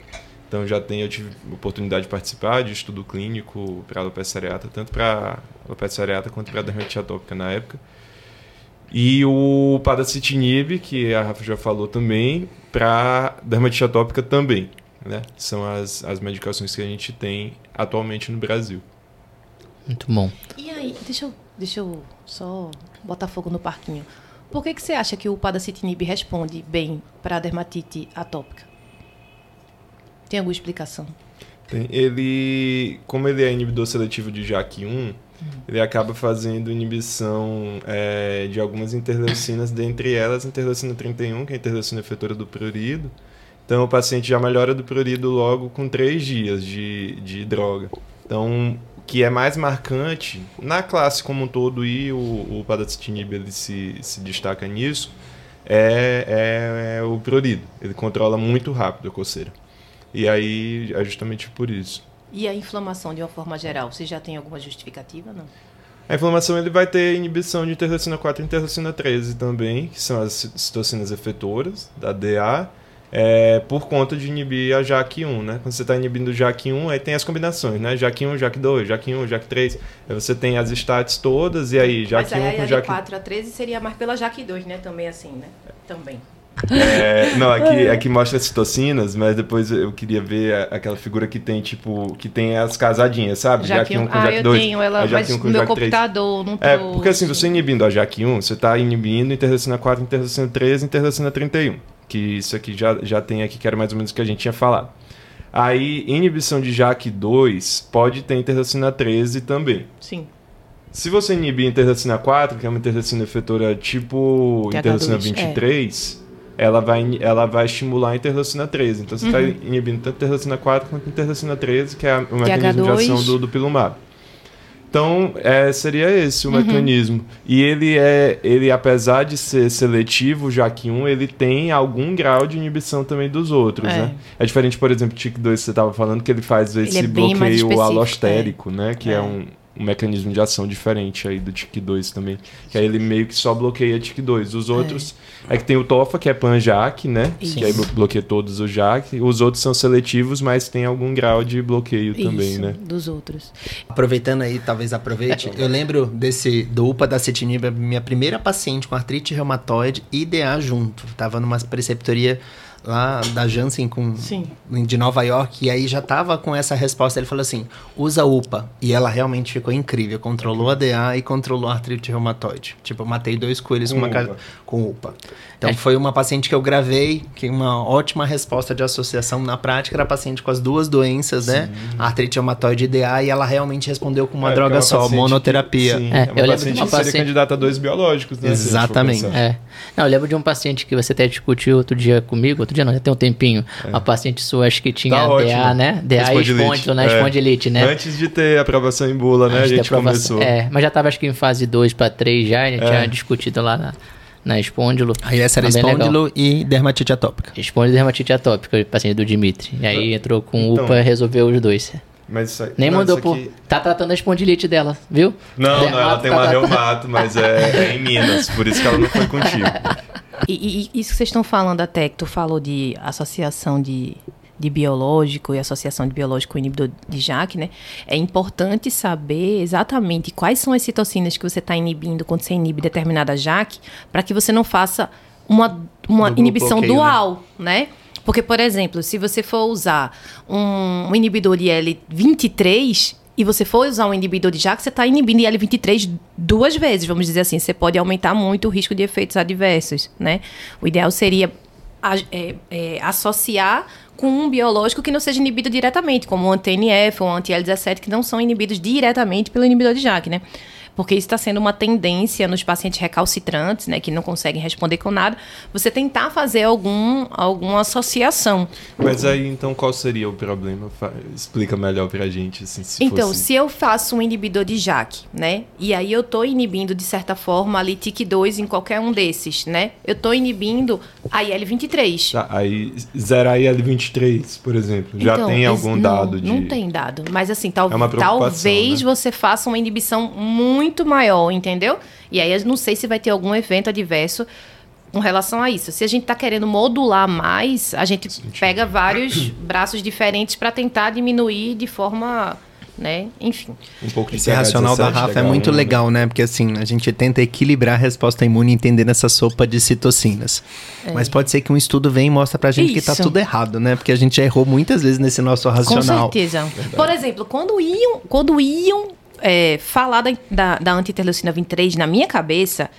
Então já tem, eu tive oportunidade de participar de estudo clínico para alopecia areata, tanto para alopecia areata quanto para dermatite atópica na época. E o padacitinib, que a Rafa já falou também, para dermatite atópica também. Né? São as, as medicações que a gente tem atualmente no Brasil. Muito bom. E aí, deixa eu, deixa eu só botar fogo no parquinho. Por que, que você acha que o padacitinib responde bem para a dermatite atópica? Tem alguma explicação? Tem- ele, como ele é inibidor seletivo de JAK1, ele acaba fazendo inibição é, de algumas interleucinas, dentre elas a interleucina 31, que é a interleucina efetora do prurido. Então o paciente já melhora do prurido logo com três dias de, de droga. Então, que é mais marcante, na classe como um todo, e o, o ele se, se destaca nisso, é, é- é o prurido. Ele controla muito rápido a coceira. E aí é justamente por isso. E a inflamação, de uma forma geral, você já tem alguma justificativa, não? A inflamação ele vai ter inibição de interleucina 4 e interleucina 13 também, que são as citocinas efetoras da DA, é, por conta de inibir a JAK1, né? Quando você está inibindo o JAK1, aí tem as combinações, né? JAK1, JAK2, JAK1, JAK3. Aí você tem as stats todas e aí Mas JAK1 aí com a de JAK... 4 a 13 seria mais pela JAK2, né? Também assim, né? Também. É, não, aqui, aqui mostra as citocinas, mas depois eu queria ver a- aquela figura que tem, tipo, que tem as casadinhas, sabe? JAK1. com Ah, eu JAK2, tenho ela, mas JAK1 com no meu JAK3. computador não É, trouxe. porque assim, você inibindo a JAK1, você está inibindo interleucina 4, interleucina 13 interleucina 31. Que isso aqui já, já tem aqui, que era mais ou menos o que a gente tinha falado. Aí, inibição de JAK2 pode ter interleucina 13 também. Sim. Se você inibir interleucina 4, que é uma interleucina efetora tipo TH2, interleucina é. 23, ela, vai, ela vai estimular a interleucina 13. Então você está Uhum. inibindo tanto interleucina 4 quanto interleucina 13, que é o mecanismo de TH2. ação do, do pilumab. Então, é, seria esse o Uhum. mecanismo. E ele é, ele apesar de ser seletivo, já que um, ele tem algum grau de inibição também dos outros, É. né? É diferente, por exemplo, do TIC2 que você estava falando, que ele faz esse é bem mais bloqueio alostérico, né? Que é, É. um, um mecanismo de ação diferente aí do TIC2 também. Que aí ele meio que só bloqueia TIC2. Os outros é, que tem o TOFA, que é pan-JAK, né? Isso. Que aí blo- bloqueia todos os JAK. Os outros são seletivos, mas tem algum grau de bloqueio também, Isso, né? dos outros. Aproveitando aí, talvez aproveite, eu lembro desse do UPA da cetinib, minha primeira paciente com artrite reumatoide e DA junto. Tava numa preceptoria lá da Janssen com, Sim. de Nova York, e aí já tava com essa resposta. Ele falou assim: usa UPA. E ela realmente ficou incrível. Controlou a DA e controlou a artrite reumatoide. Tipo, eu matei dois coelhos com, Com uma ca- UPA. com UPA. Então foi uma paciente que eu gravei, que uma ótima resposta de associação na prática era paciente com as duas doenças, né? Artrite reumatoide e DA, e ela realmente respondeu com uma É, droga é só, paciente monoterapia. Que, sim, É, é, eu uma lembro de paciente uma que seria paciente- candidata a dois biológicos, né? a Exatamente. É. Não, eu lembro de um paciente que você até discutiu outro dia comigo, outro dia não, já tem um tempinho. Uma paciente sua, acho que tinha É. Tá DA, ótimo. né? DA e Espondilite. espondilo, né? É. Espondilite, né? Antes de ter aprovação em bula, né? Antes a gente aprovação. começou. É, mas já tava acho que em fase 2 para 3 já, a gente É. tinha discutido lá na, na espôndilo. Aí essa era Tá bem legal. espôndilo e dermatite atópica. Espôndilo e dermatite atópica, o paciente do Dimitri. E aí entrou com Então. UPA e resolveu os dois. Mas isso aí- Nem não, mandou isso por. aqui- Tá tratando a espondilite dela, viu? Não, não, ela tem tá uma tratando- reumato, mas é, é em Minas, por isso que ela não foi contigo. E, e- isso que vocês estão falando até, que tu falou de associação de, de biológico e associação de biológico com inibidor de JAK, né? É importante saber exatamente quais são as citocinas que você está inibindo quando você inibe determinada JAK, para que você não faça uma, uma inibição bloqueio, dual, né? Porque, por exemplo, se você for usar um, um inibidor de L23 e você for usar um inibidor de JAK, você está inibindo IL-23 duas vezes, vamos dizer assim. Você pode aumentar muito o risco de efeitos adversos, né? O ideal seria é, é, associar com um biológico que não seja inibido diretamente, como o anti-NF ou o anti-L17, que não são inibidos diretamente pelo inibidor de JAK, né? Porque isso está sendo uma tendência nos pacientes recalcitrantes, né, que não conseguem responder com nada, você tentar fazer algum, alguma associação. Mas aí, então, qual seria o problema? Explica melhor para a gente, assim, se Então, fosse... se eu faço um inibidor de JAK, né, e aí eu estou inibindo, de certa forma, ali TIC2 em qualquer um desses, né, eu estou inibindo a IL-23. Tá, aí, zerar IL-23, por exemplo, já então, tem algum não, dado de... Não tem dado, mas assim, tal, é talvez né? você faça uma inibição muito muito maior, entendeu? E aí eu não sei se vai ter algum evento adverso com relação a isso. Se a gente está querendo modular mais, a gente pega vários braços diferentes para tentar diminuir de forma né? Enfim. Um pouco de Esse racional da Rafa é muito legal, né? Porque assim, a gente tenta equilibrar a resposta imune entendendo essa sopa de citocinas. É. Mas pode ser que um estudo venha e mostre pra gente Isso. que tá tudo errado, né? Porque a gente errou muitas vezes nesse nosso racional. Com certeza. Verdade. Por exemplo, quando iam, quando iam é, falar da, da, da anti-interleucina 23 na minha cabeça,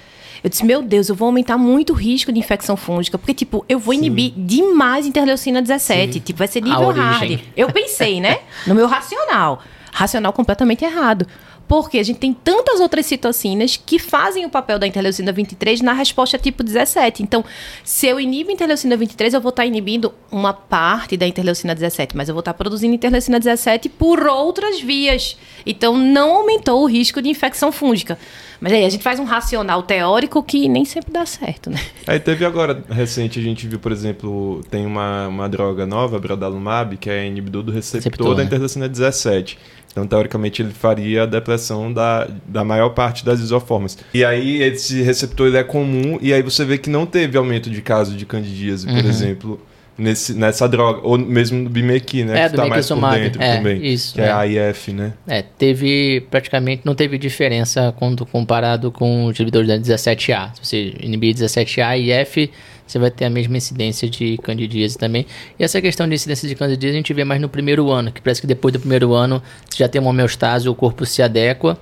eu disse, meu Deus, eu vou aumentar muito o risco de infecção fúngica, porque, tipo, eu vou inibir Sim. demais interleucina 17. Sim. Tipo, vai ser nível hard. Eu pensei, né? No meu racional. Racional completamente errado. Porque a gente tem tantas outras citocinas que fazem o papel da interleucina 23 na resposta tipo 17. Então, se eu inibo interleucina 23, eu vou estar inibindo uma parte da interleucina 17, mas eu vou estar produzindo interleucina 17 por outras vias. Então, não aumentou o risco de infecção fúngica. Mas aí a gente faz um racional teórico que nem sempre dá certo, né? Aí teve agora, recente, a gente viu, por exemplo, tem uma, uma droga nova, Brodalumab, que é inibidor do receptor, receptor da né? interleucina 17. Então, teoricamente, ele faria a depressão da, da maior parte das isoformas. E aí, esse receptor ele é comum, e aí você vê que não teve aumento de caso de candidíase, uhum. por exemplo, nesse, nessa droga. Ou mesmo no Bimequi, né? É, que tá mais por dentro é, também. Isso, que é, é a IF, né? É, teve praticamente, não teve diferença quando comparado com os inibidores da 17A. Se você inibir 17A e IF você vai ter a mesma incidência de candidíase também. E essa questão de incidência de candidíase a gente vê mais no primeiro ano, que parece que depois do primeiro ano você já tem uma homeostase, o corpo se adequa,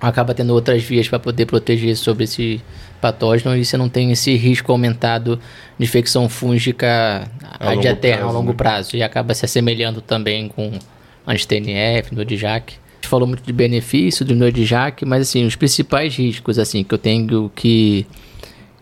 acaba tendo outras vias para poder proteger sobre esse patógeno e você não tem esse risco aumentado de infecção fúngica ad eterno, a longo né? prazo, e acaba se assemelhando também com anti-TNF, no DJAK. A gente falou muito de benefício do Nodijac, mas assim, os principais riscos assim que eu tenho que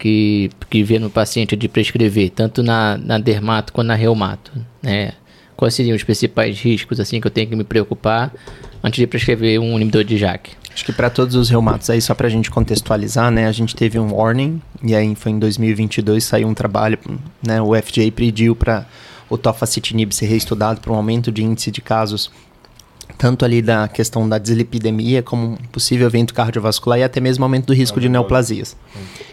que, que vê no paciente de prescrever, tanto na, na dermato quanto na reumato, né? Quais seriam os principais riscos assim que eu tenho que me preocupar antes de prescrever um inibidor de JAK? Acho que para todos os reumatos aí, só para a gente contextualizar, né? A gente teve um warning e aí foi em 2022 saiu um trabalho, né? O FDA pediu para o tofacitinib ser reestudado para um aumento de índice de casos tanto ali da questão da dislipidemia como um possível evento cardiovascular e até mesmo aumento do risco de neoplasias.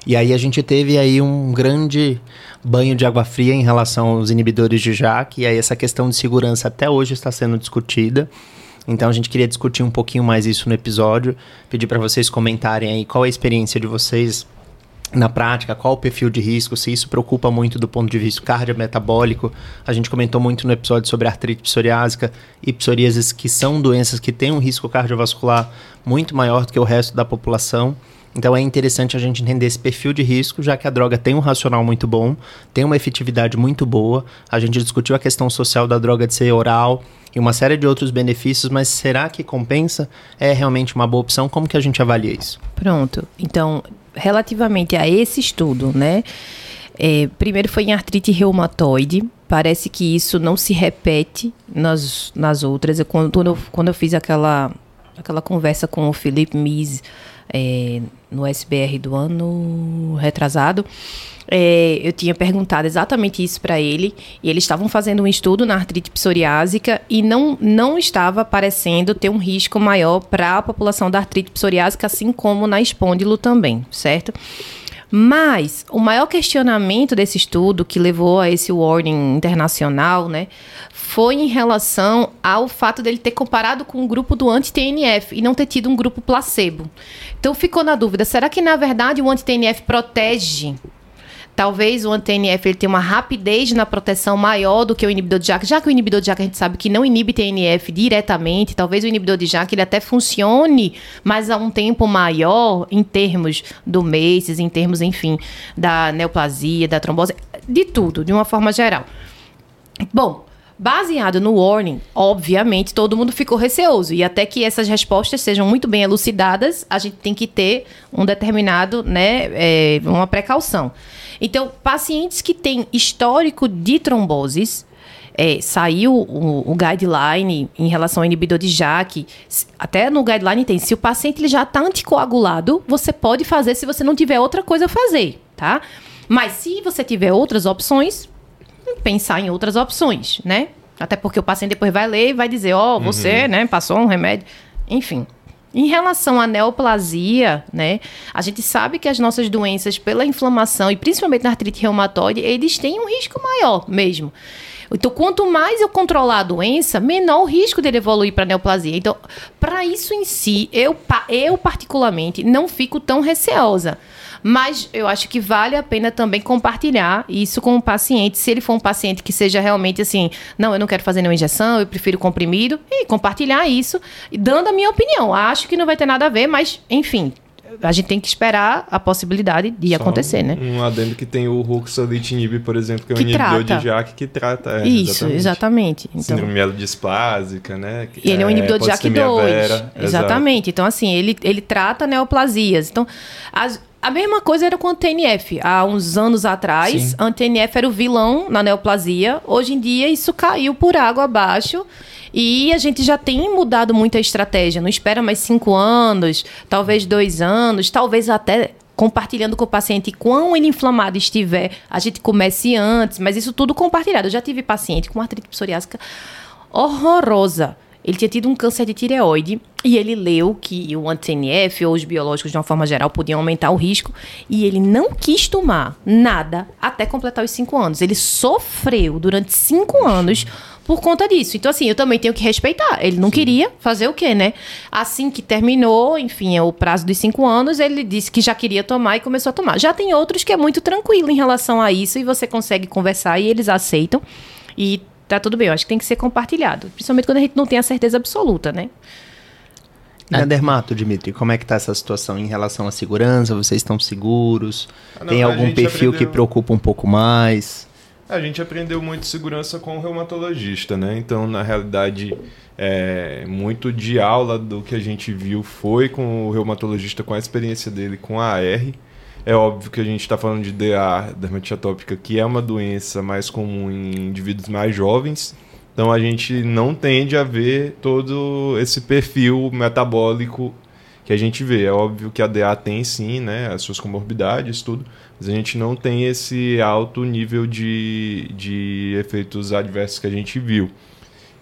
E aí a gente teve aí um grande banho de água fria em relação aos inibidores de JAK e aí essa questão de segurança até hoje está sendo discutida. Então a gente queria discutir um pouquinho mais isso no episódio, pedir para vocês comentarem aí qual é a experiência de vocês na prática, qual o perfil de risco, se isso preocupa muito do ponto de vista cardiometabólico. A gente comentou muito no episódio sobre artrite psoriásica e psoríases, que são doenças que têm um risco cardiovascular muito maior do que o resto da população. Então é interessante a gente entender esse perfil de risco, já que a droga tem um racional muito bom, tem uma efetividade muito boa. A gente discutiu a questão social da droga de ser oral e uma série de outros benefícios, mas será que compensa? É realmente uma boa opção? Como que a gente avalia isso? Pronto. Então, relativamente a esse estudo, né? É, primeiro foi em artrite reumatoide. Parece que isso não se repete nas, nas outras. Eu, quando, eu, quando eu fiz aquela, aquela conversa com o Felipe Mies é, no SBR do ano retrasado, é, eu tinha perguntado exatamente isso para ele e eles estavam fazendo um estudo na artrite psoriásica e não, não estava parecendo ter um risco maior para a população da artrite psoriásica, assim como na espôndilo também, certo? Mas o maior questionamento desse estudo que levou a esse warning internacional, né, foi em relação ao fato dele ter comparado com o grupo do anti-TNF e não ter tido um grupo placebo. Então ficou na dúvida, será que na verdade o anti-TNF protege Talvez o anti-TNF ele tenha uma rapidez na proteção maior do que o inibidor de JAK, já que o inibidor de JAK a gente sabe que não inibe TNF diretamente, talvez o inibidor de JAK ele até funcione, mas a um tempo maior em termos do MACES, em termos, enfim, da neoplasia, da trombose, de tudo, de uma forma geral. Bom, baseado no warning, obviamente todo mundo ficou receoso. E até que essas respostas sejam muito bem elucidadas, a gente tem que ter um determinado, né, é, uma precaução. Então, pacientes que têm histórico de tromboses, é, saiu o, o, guideline em relação ao inibidor de JAK. Até no guideline tem, se o paciente ele já está anticoagulado, você pode fazer se você não tiver outra coisa a fazer, tá? Mas se você tiver outras opções, pensar em outras opções, né? Até porque o paciente depois vai ler e vai dizer, ó, oh, você, uhum. né, passou um remédio. Enfim. Em relação à neoplasia, né, a gente sabe que as nossas doenças pela inflamação e principalmente na artrite reumatoide, eles têm um risco maior mesmo. Então, quanto mais eu controlar a doença, menor o risco dele evoluir para neoplasia. Então, para isso em si, eu, eu particularmente não fico tão receosa. Mas eu acho que vale a pena também compartilhar isso com o paciente. Se ele for um paciente que seja realmente assim, não, eu não quero fazer nenhuma injeção, eu prefiro comprimido, e compartilhar isso, dando a minha opinião. Acho que não vai ter nada a ver, mas, enfim, a gente tem que esperar a possibilidade de Só acontecer, um, né? Um adendo que tem o ruxolitinib, por exemplo, que é um inibidor de JAK que trata. É, Isso, exatamente. exatamente. Então, Síndrome mielodisplásica, né? E ele é um inibidor de JAK2. Vera, exatamente. Exato. Então, assim, ele, ele trata neoplasias. Então, as, a mesma coisa era com a TNF. Há uns anos atrás, Sim. a TNF era o vilão na neoplasia. Hoje em dia, isso caiu por água abaixo. E a gente já tem mudado muito a estratégia. Não espera mais cinco anos, talvez dois anos, talvez até compartilhando com o paciente quão ele inflamado estiver, a gente comece antes, mas isso tudo compartilhado. Eu já tive paciente com artrite psoriásica horrorosa. Ele tinha tido um câncer de tireoide e ele leu que o anti-TNF ou os biológicos de uma forma geral podiam aumentar o risco e ele não quis tomar nada até completar os cinco anos. Ele sofreu durante cinco anos por conta disso. Então, assim, eu também tenho que respeitar. Ele não Sim. queria fazer o quê, né? Assim que terminou, enfim, é o prazo dos cinco anos, ele disse que já queria tomar e começou a tomar. Já tem outros que é muito tranquilo em relação a isso e você consegue conversar e eles aceitam. E tá tudo bem. Eu acho que tem que ser compartilhado. Principalmente quando a gente não tem a certeza absoluta, né? Na Dermato, Dimitri, como é que tá essa situação em relação à segurança? Vocês estão seguros? Ah, não, tem algum perfil aprendeu... que preocupa um pouco mais? A gente aprendeu muito segurança com o reumatologista, né? Então, na realidade, é, muito de aula do que a gente viu foi com o reumatologista, com a experiência dele com a AR. É óbvio que a gente está falando de DA, dermatite atópica, que é uma doença mais comum em indivíduos mais jovens. Então a gente não tende a ver todo esse perfil metabólico que a gente vê. É óbvio que a DA tem sim, né, as suas comorbidades, tudo, mas a gente não tem esse alto nível de, de efeitos adversos que a gente viu.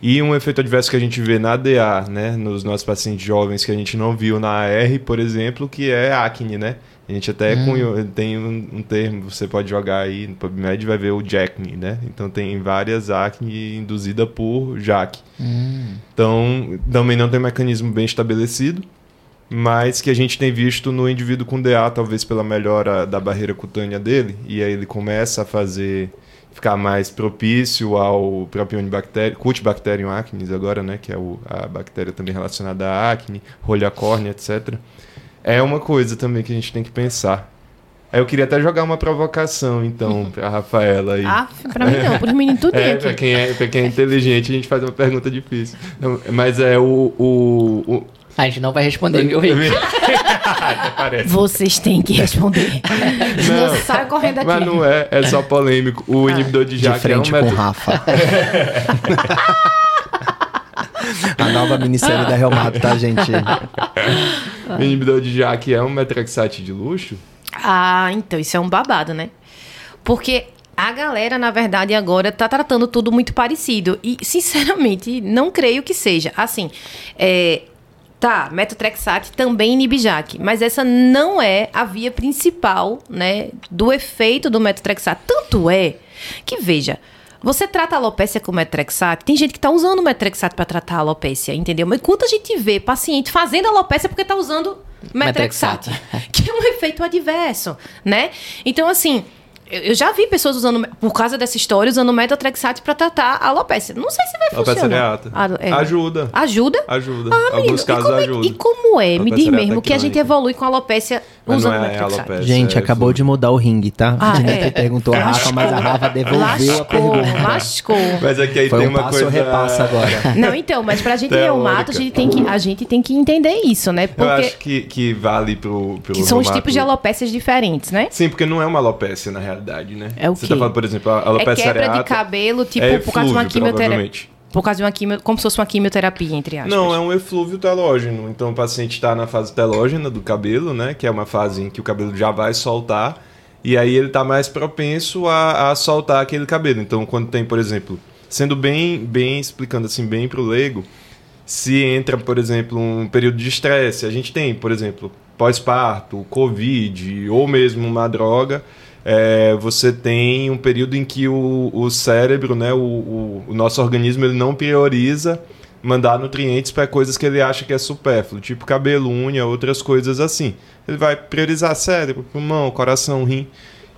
E um efeito adverso que a gente vê na DA, né, nos nossos pacientes jovens que a gente não viu na AR, por exemplo, que é acne, né? A gente até hum. tem um, um, termo, você pode jogar aí no PubMed vai ver o JACNE, né? Então tem várias acne induzida por JAK. Hum. Então também não tem um mecanismo bem estabelecido, mas que a gente tem visto no indivíduo com DA, talvez pela melhora da barreira cutânea dele, e aí ele começa a fazer ficar mais propício ao Propionibacterium, Cutibacterium acnes agora, né, que é o, a bactéria também relacionada à acne, rolha córnea, etc é uma coisa também que a gente tem que pensar. Aí eu queria até jogar uma provocação, então, pra Rafaela aí. Ah, pra mim não, pro menino tudo é, pra quem é Pra quem é inteligente, a gente faz uma pergunta difícil. Mas é o... o, o... A gente não vai responder, viu, Rick? Vocês têm que responder. Não, não sai correndo aqui. Mas não é, é só polêmico. O ah. inibidor de JAK de frente é um com Rafa. A nova minissérie da Realmato, tá, gente? o inibidor de JAK é um metrexate de luxo? Ah, então, isso é um babado, né? Porque a galera, na verdade, agora tá tratando tudo muito parecido. E, sinceramente, não creio que seja. Assim, é, Tá, metotrexate também inibe JAK, mas essa não é a via principal, né, do efeito do metotrexate. Tanto é que, veja, você trata a alopecia com metrexate, tem gente que está usando o metrexate para tratar a alopecia, entendeu? Mas quando a gente vê paciente fazendo alopecia porque está usando metrexate, que é um efeito adverso, né? Então, assim, Eu já vi pessoas usando, por causa dessa história, usando metotrexate para tratar a alopecia. Não sei se vai Alopecia funcionar. areata. Ah, é. Ajuda. Ajuda? Ajuda. Ah, menino, Alguns casos é, ajuda. e como é? Me Alopecia diz areata mesmo que a gente evolui com a alopecia Mas usando não é alopecia. Gente, é acabou de mudar o ringue, tá? Ah, a gente é. perguntou a Rafa, mas a Rafa devolveu a lascou, pergunta. lascou. Mas aqui aí Foi tem um uma passo coisa. repassa agora. Não, então, mas pra gente Teórica. reumato, a gente tem que, a gente tem que entender isso, né? Eu Porque acho que, que vale pro, pro que são os tipos de alopécias diferentes, né? Sim, porque não é uma alopécia na realidade, né? É o Você quê? tá falando, por exemplo, a É alopecia quebra de areata cabelo, tipo, é por causa de uma quimioterapia. Por causa de uma quimio, como se fosse uma quimioterapia, entre aspas. Não, é um eflúvio telógeno. Então o paciente está na fase telógena do cabelo, né? Que é uma fase em que o cabelo já vai soltar. E aí ele está mais propenso a, a soltar aquele cabelo. Então quando tem, por exemplo, sendo bem, bem explicando assim, bem para o leigo, se entra, por exemplo, um período de estresse, a gente tem, por exemplo, pós-parto, covid ou mesmo uma droga, é, você tem um período em que o, o cérebro, né, o, o, o nosso organismo, ele não prioriza mandar nutrientes para coisas que ele acha que é supérfluo, tipo cabelo, unha, outras coisas assim. Ele vai priorizar cérebro, pulmão, coração, rim.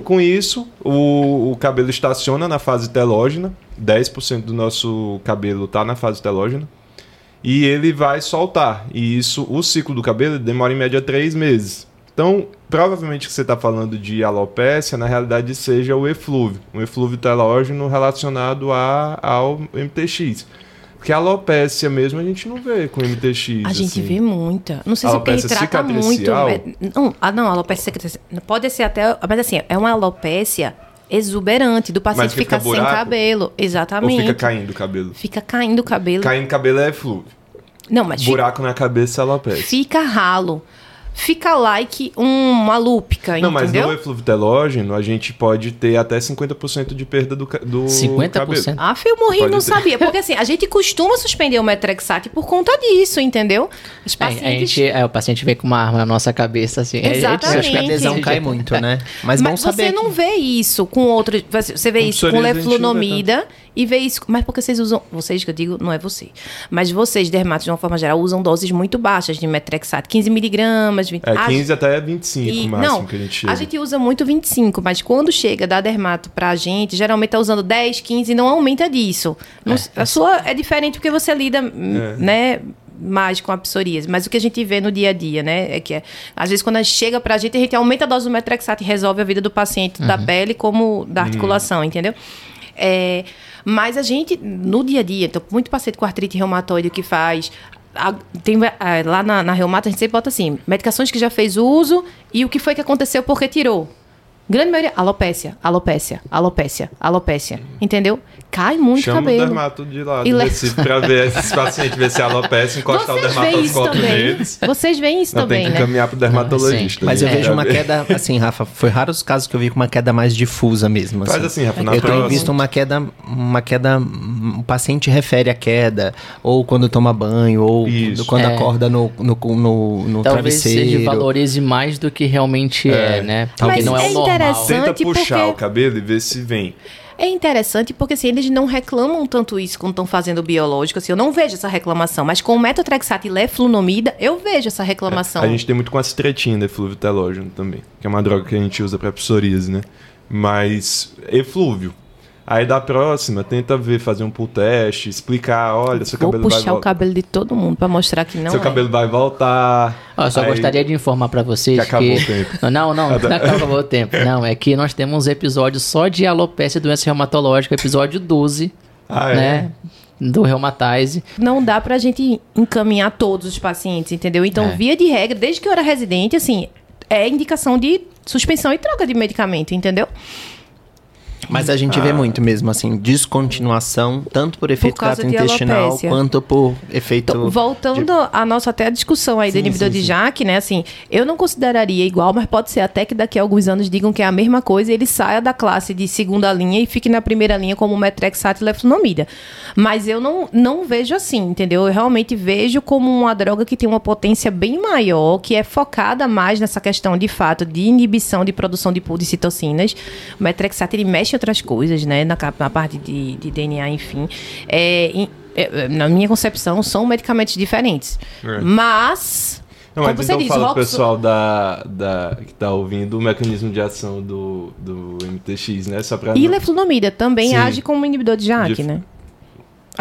Com isso, o, o cabelo estaciona na fase telógena, 10% do nosso cabelo está na fase telógena, e ele vai soltar. E isso, o ciclo do cabelo demora em média três meses. Então, provavelmente que você está falando de alopécia, na realidade seja o eflúvio, um eflúvio telógeno relacionado a, ao MTX. Porque a alopécia mesmo a gente não vê com MTX. A gente assim. vê muita. Não sei se porque Alopecia trata muito. Não, ah, não, alopecia cicatricial. Pode ser até. Mas assim, é uma alopécia exuberante do paciente que fica ficar sem cabelo. Ou Exatamente. fica caindo o cabelo? Fica caindo o cabelo. Caindo cabelo é eflúvio. Não, mas fica, Buraco na cabeça é alopecia. fica ralo. Fica like um- uma lúpica, Não, mas entendeu? no eflúvio telógeno a gente pode ter até 50% de perda do, do 50%? cabelo. Ah, eu morri e Pode não ter. sabia. Porque assim, a gente costuma suspender o metrexate por conta disso, entendeu? Os É, a pacientes... gente, é, o paciente vem com uma arma na nossa cabeça, assim. Exatamente. Eu acho que a adesão cai muito, né? Mas, Mas bom saber. você não vê isso com outros. Você vê Com isso com leflunomida e vê isso. Mas porque vocês usam. Vocês que eu digo, não é você. Mas vocês, dermatos, de uma forma geral, usam doses muito baixas de metrexate. 15 miligramas, 20 É A 15 até 25 e- o máximo não, que a gente chega. a gente usa muito 25, mas quando chega da dermato pra gente, geralmente tá usando 10, 15 e não aumenta disso. Não- a sua é diferente porque você lida, hum, né, mais com a psoríase, mas o que a gente vê no dia a dia, né, é que é, às vezes quando a gente chega pra gente, a gente aumenta a dose do metrexate e resolve a vida do paciente da pele como da articulação, entendeu? É, mas a gente, no dia a dia, então, muito paciente com artrite reumatoide que faz. A- tem, ah, lá na, na Reumata a gente sempre bota assim: medicações que já fez uso e o que foi que aconteceu porque tirou. Grande maioria, alopécia, alopécia, alopécia, alopécia. Entendeu? Cai muito Chama o cabelo. dermato de lá E do le- Recife pra ver esses pacientes, ver se é alopecia, encostar o Vocês isso dermatoscópio também. neles. Vocês veem isso Não, também, tem que né? caminhar pro dermatologista. Mas eu vejo uma queda, assim, Rafa, foi raros os casos que eu vi com uma queda mais difusa mesmo. Faz assim, Rafa, na Eu tenho próxima. visto uma queda, uma queda, o paciente refere a queda, ou quando toma banho, ou Isso. quando É. acorda no, no, no, no Talvez travesseiro. seja valorize mais do que realmente é, né? Porque Mas não é, é o normal. Interessante. Tenta puxar porque- o cabelo e ver se vem. É interessante porque assim, eles não reclamam tanto isso quando estão fazendo biológico. Assim, eu não vejo essa reclamação. Mas com o metotrexate e leflunomida, eu vejo essa reclamação. A gente tem muito com a citretina de eflúvio telógeno também, que é uma droga que a gente usa pra psoríase, né? Mas eflúvio. Aí da próxima, tenta ver, fazer um pull teste, explicar, olha, seu Vou cabelo vai puxar o voltar. cabelo de todo mundo pra mostrar que não Seu é. cabelo vai voltar. Ó, eu só Aí- gostaria de informar pra vocês Que que... acabou o tempo. Não, não, não acabou o tempo. Não, é que nós temos um episódio só de alopecia e doença reumatológica, episódio 12, Ah, é? né? Do Reumatize. Não dá pra gente encaminhar todos os pacientes, entendeu? Então, É. via de regra, desde que eu era residente, assim, é indicação de suspensão e troca de medicamento, entendeu? Mas a gente Ah. vê muito mesmo, assim, descontinuação, tanto por efeito de gastrointestinal, quanto por efeito... Então, voltando à nossa até a discussão aí do inibidor de. JAK, né? Assim, eu não consideraria igual, mas pode ser até que daqui a alguns anos digam que é a mesma coisa e ele saia da classe de segunda linha e fique na primeira linha como metrexato e leflunomida. Mas eu não, não vejo assim, entendeu? Eu realmente vejo como uma droga que tem uma potência bem maior, que é focada mais nessa questão de fato de inibição de produção de pool de citocinas. O metrexato ele mexe em outras coisas, né? Na, na parte de, de DNA, enfim. É, em- é, na minha concepção, são medicamentos diferentes. É. Mas Não, Como mas você então diz, fala pro pessoal da, da, que tá ouvindo o mecanismo de ação do, do MTX, né? Só pra E não- leflunomida também Sim. age como inibidor de JAK, De- né?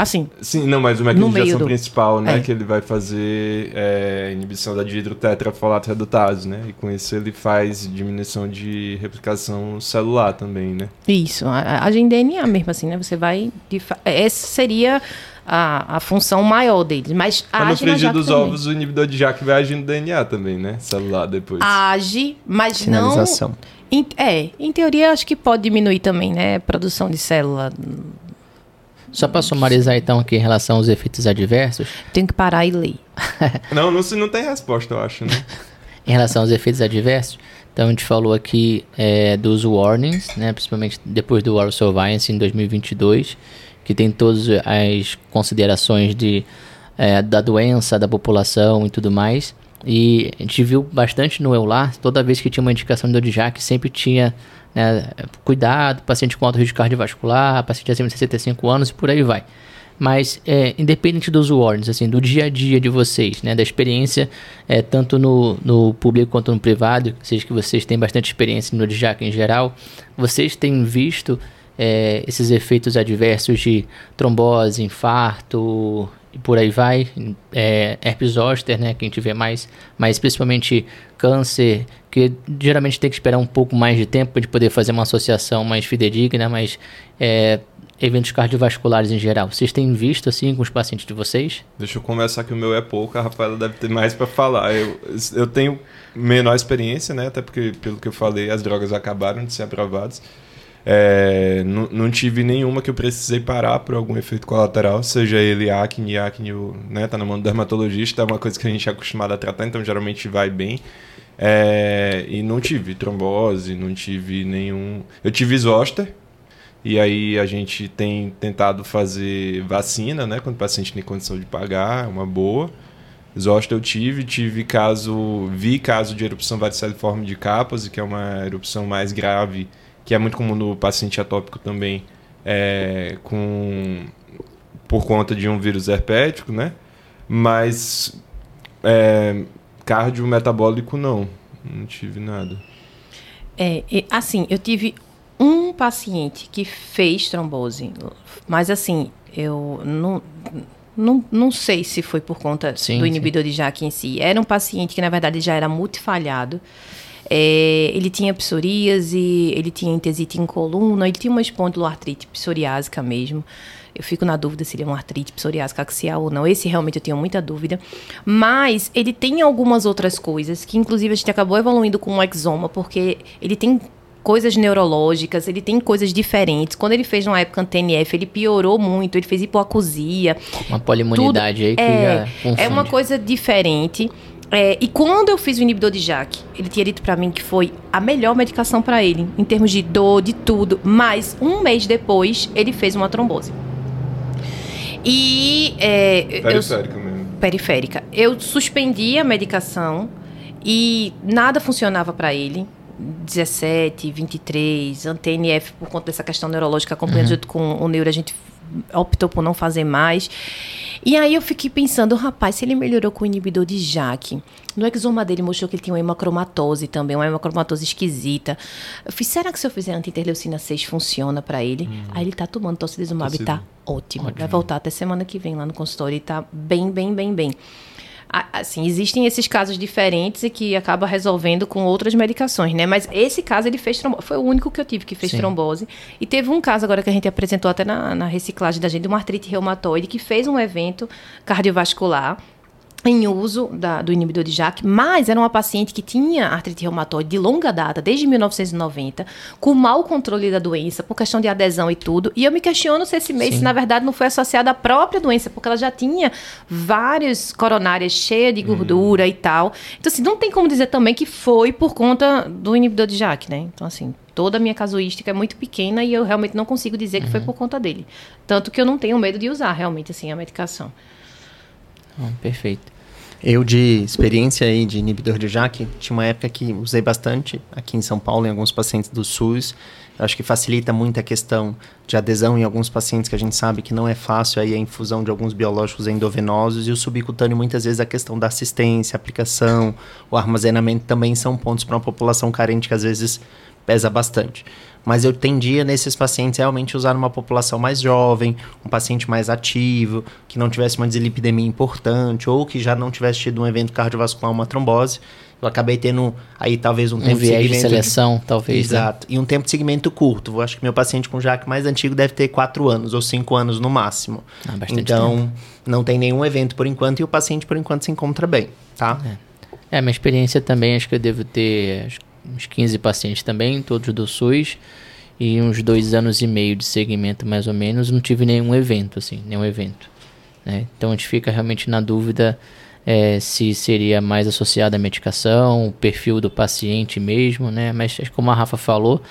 Assim, Sim, não, mas o mecanismo de ação do- principal, né? É. Que ele vai fazer é, inibição da dihidrotetrafolato redutase, né? E com isso ele faz diminuição de replicação celular também, né? isso. a- Age em DNA mesmo, assim, né? Você vai... fa- Essa seria a, a função maior deles. Mas Mas no frigir dos também. ovos, o inibidor de JAK vai agir no DNA também, né? Celular depois. Age, mas não... Sinalização. Em- é, em teoria acho que pode diminuir também, né? a Produção de célula. Só para sumarizar então aqui em relação aos efeitos adversos, Tenho que parar e ler. Não, não, se- não tem resposta, eu acho, né? em relação aos efeitos adversos, então a gente falou aqui é, dos warnings, né, principalmente depois do Oral Surveillance em 2022, que tem todas as considerações de, é, da doença, da população e tudo mais. E a gente viu bastante no EULAR, toda vez que tinha uma indicação de Jaque, sempre tinha né, cuidado, paciente com alto risco cardiovascular, paciente acima de 65 anos e por aí vai. Mas, é, independente dos warnings, assim, do dia a dia de vocês, né, da experiência, é, tanto no, no público quanto no privado, seja que vocês têm bastante experiência no DJAC em geral, vocês têm visto é, esses efeitos adversos de trombose, infarto e por aí vai, é, herpes zoster, né, que a gente vê mais, mas principalmente câncer, que geralmente tem que esperar um pouco mais de tempo para poder fazer uma associação mais fidedigna, mas é, eventos cardiovasculares em geral. Vocês têm visto assim com os pacientes de vocês? Deixa eu começar que o meu é pouco, a Rafaela deve ter mais pra falar. Eu, eu tenho menor experiência, né? Até porque, pelo que eu falei, as drogas acabaram de ser aprovadas. É, não, tive nenhuma que eu precisei parar por algum efeito colateral, seja ele acne, acne, né? Tá na mão do dermatologista, é uma coisa que a gente é acostumado a tratar, então geralmente vai bem. É, e não tive trombose, não tive nenhum. Eu tive zoster, e aí a gente tem tentado fazer vacina, né? Quando o paciente tem condição de pagar, é uma boa. Zoster eu tive, tive caso, vi caso de erupção variceliforme de capas, que é uma erupção mais grave, que é muito comum no paciente atópico também, é, com por conta de um vírus herpético, né? Mas é, cardiometabólico não, não tive nada. É, assim, eu tive um paciente que fez trombose, mas assim, eu não, não, não sei se foi por conta Sim, do sim. inibidor de JAK em si. Era um paciente que, na verdade, já era multifalhado. É, ele tinha psoríase, ele tinha entesite em coluna, ele tinha uma espondiloartrite psoriásica mesmo. Eu fico na dúvida se ele é uma artrite psoriásica axial ou não. Esse realmente eu tenho muita dúvida. Mas ele tem algumas outras coisas que, inclusive, a gente acabou evoluindo com um exoma, porque ele tem coisas neurológicas, ele tem coisas diferentes. Quando ele fez uma época TNF, ele piorou muito, ele fez hipoacusia. Uma poliimunidade aí que É, já confunde. é uma coisa diferente. É, e quando eu fiz o inibidor de JAK, ele tinha dito pra mim que foi a melhor medicação pra ele, em termos de dor, de tudo. Mas um mês depois, ele fez uma trombose. E é, eu, Periférica mesmo. periférica. Eu suspendi a medicação e nada funcionava para ele. 17, 23, ANTNF por conta dessa questão neurológica acompanhando junto com o neuro, a gente optou por não fazer mais. E aí eu fiquei pensando, rapaz, se ele melhorou com o inibidor de JAK, no exoma dele mostrou que ele tinha uma hemacromatose também, uma hemacromatose esquisita. Eu fiz, será que se eu fizer anti-interleucina 6 funciona para ele? Aí ele tá tomando tocilizumab tá ótimo. Vai voltar até semana que vem lá no consultório e tá bem, bem, bem, bem. Assim, existem esses casos diferentes e que acaba resolvendo com outras medicações, né? Mas esse caso ele fez trombose. Foi o único que eu tive que fez Sim. trombose. E teve um caso agora que a gente apresentou até na, na reciclagem da gente, de uma artrite reumatoide, que fez um evento cardiovascular em uso da- do inibidor de JAK, mas era uma paciente que tinha artrite reumatoide de longa data, desde 1990, com mau controle da doença, por questão de adesão e tudo. E eu me questiono se esse mês, se na verdade não foi associado à própria doença, porque ela já tinha várias coronárias cheias de gordura e tal. Então, assim, não tem como dizer também que foi por conta do inibidor de JAK, né? Então, assim, toda a minha casuística é muito pequena e eu realmente não consigo dizer que foi por conta dele. Tanto que eu não tenho medo de usar realmente, assim, a medicação. Perfeito. Eu, de experiência aí de inibidor de JAK, tinha uma época que usei bastante aqui em São Paulo, em alguns pacientes do SUS. Eu acho que facilita muito a questão de adesão em alguns pacientes que a gente sabe que não é fácil aí a infusão de alguns biológicos endovenosos e o subcutâneo muitas vezes a questão da assistência, aplicação, o armazenamento também são pontos para uma população carente que às vezes pesa bastante. Mas eu tendia nesses pacientes realmente usar uma população mais jovem, um paciente mais ativo, que não tivesse uma dislipidemia importante ou que já não tivesse tido um evento cardiovascular, uma trombose. Eu acabei tendo aí talvez um, Um tempo viés de segmento seleção, talvez. né? Exato. E um tempo de segmento curto. Eu acho que meu paciente com JAK mais antigo deve ter 4 anos ou 5 anos no máximo. Ah, bastante então, não tem nenhum evento por enquanto e o paciente por enquanto se encontra bem, tá? É, minha experiência também, acho que eu devo ter acho uns 15 pacientes também, todos do SUS, e uns dois anos e meio de segmento mais ou menos, não tive nenhum evento, assim, nenhum evento. né? Então a gente fica realmente na dúvida é, se seria mais associado à medicação, o perfil do paciente mesmo, né? Mas como a Rafa falou,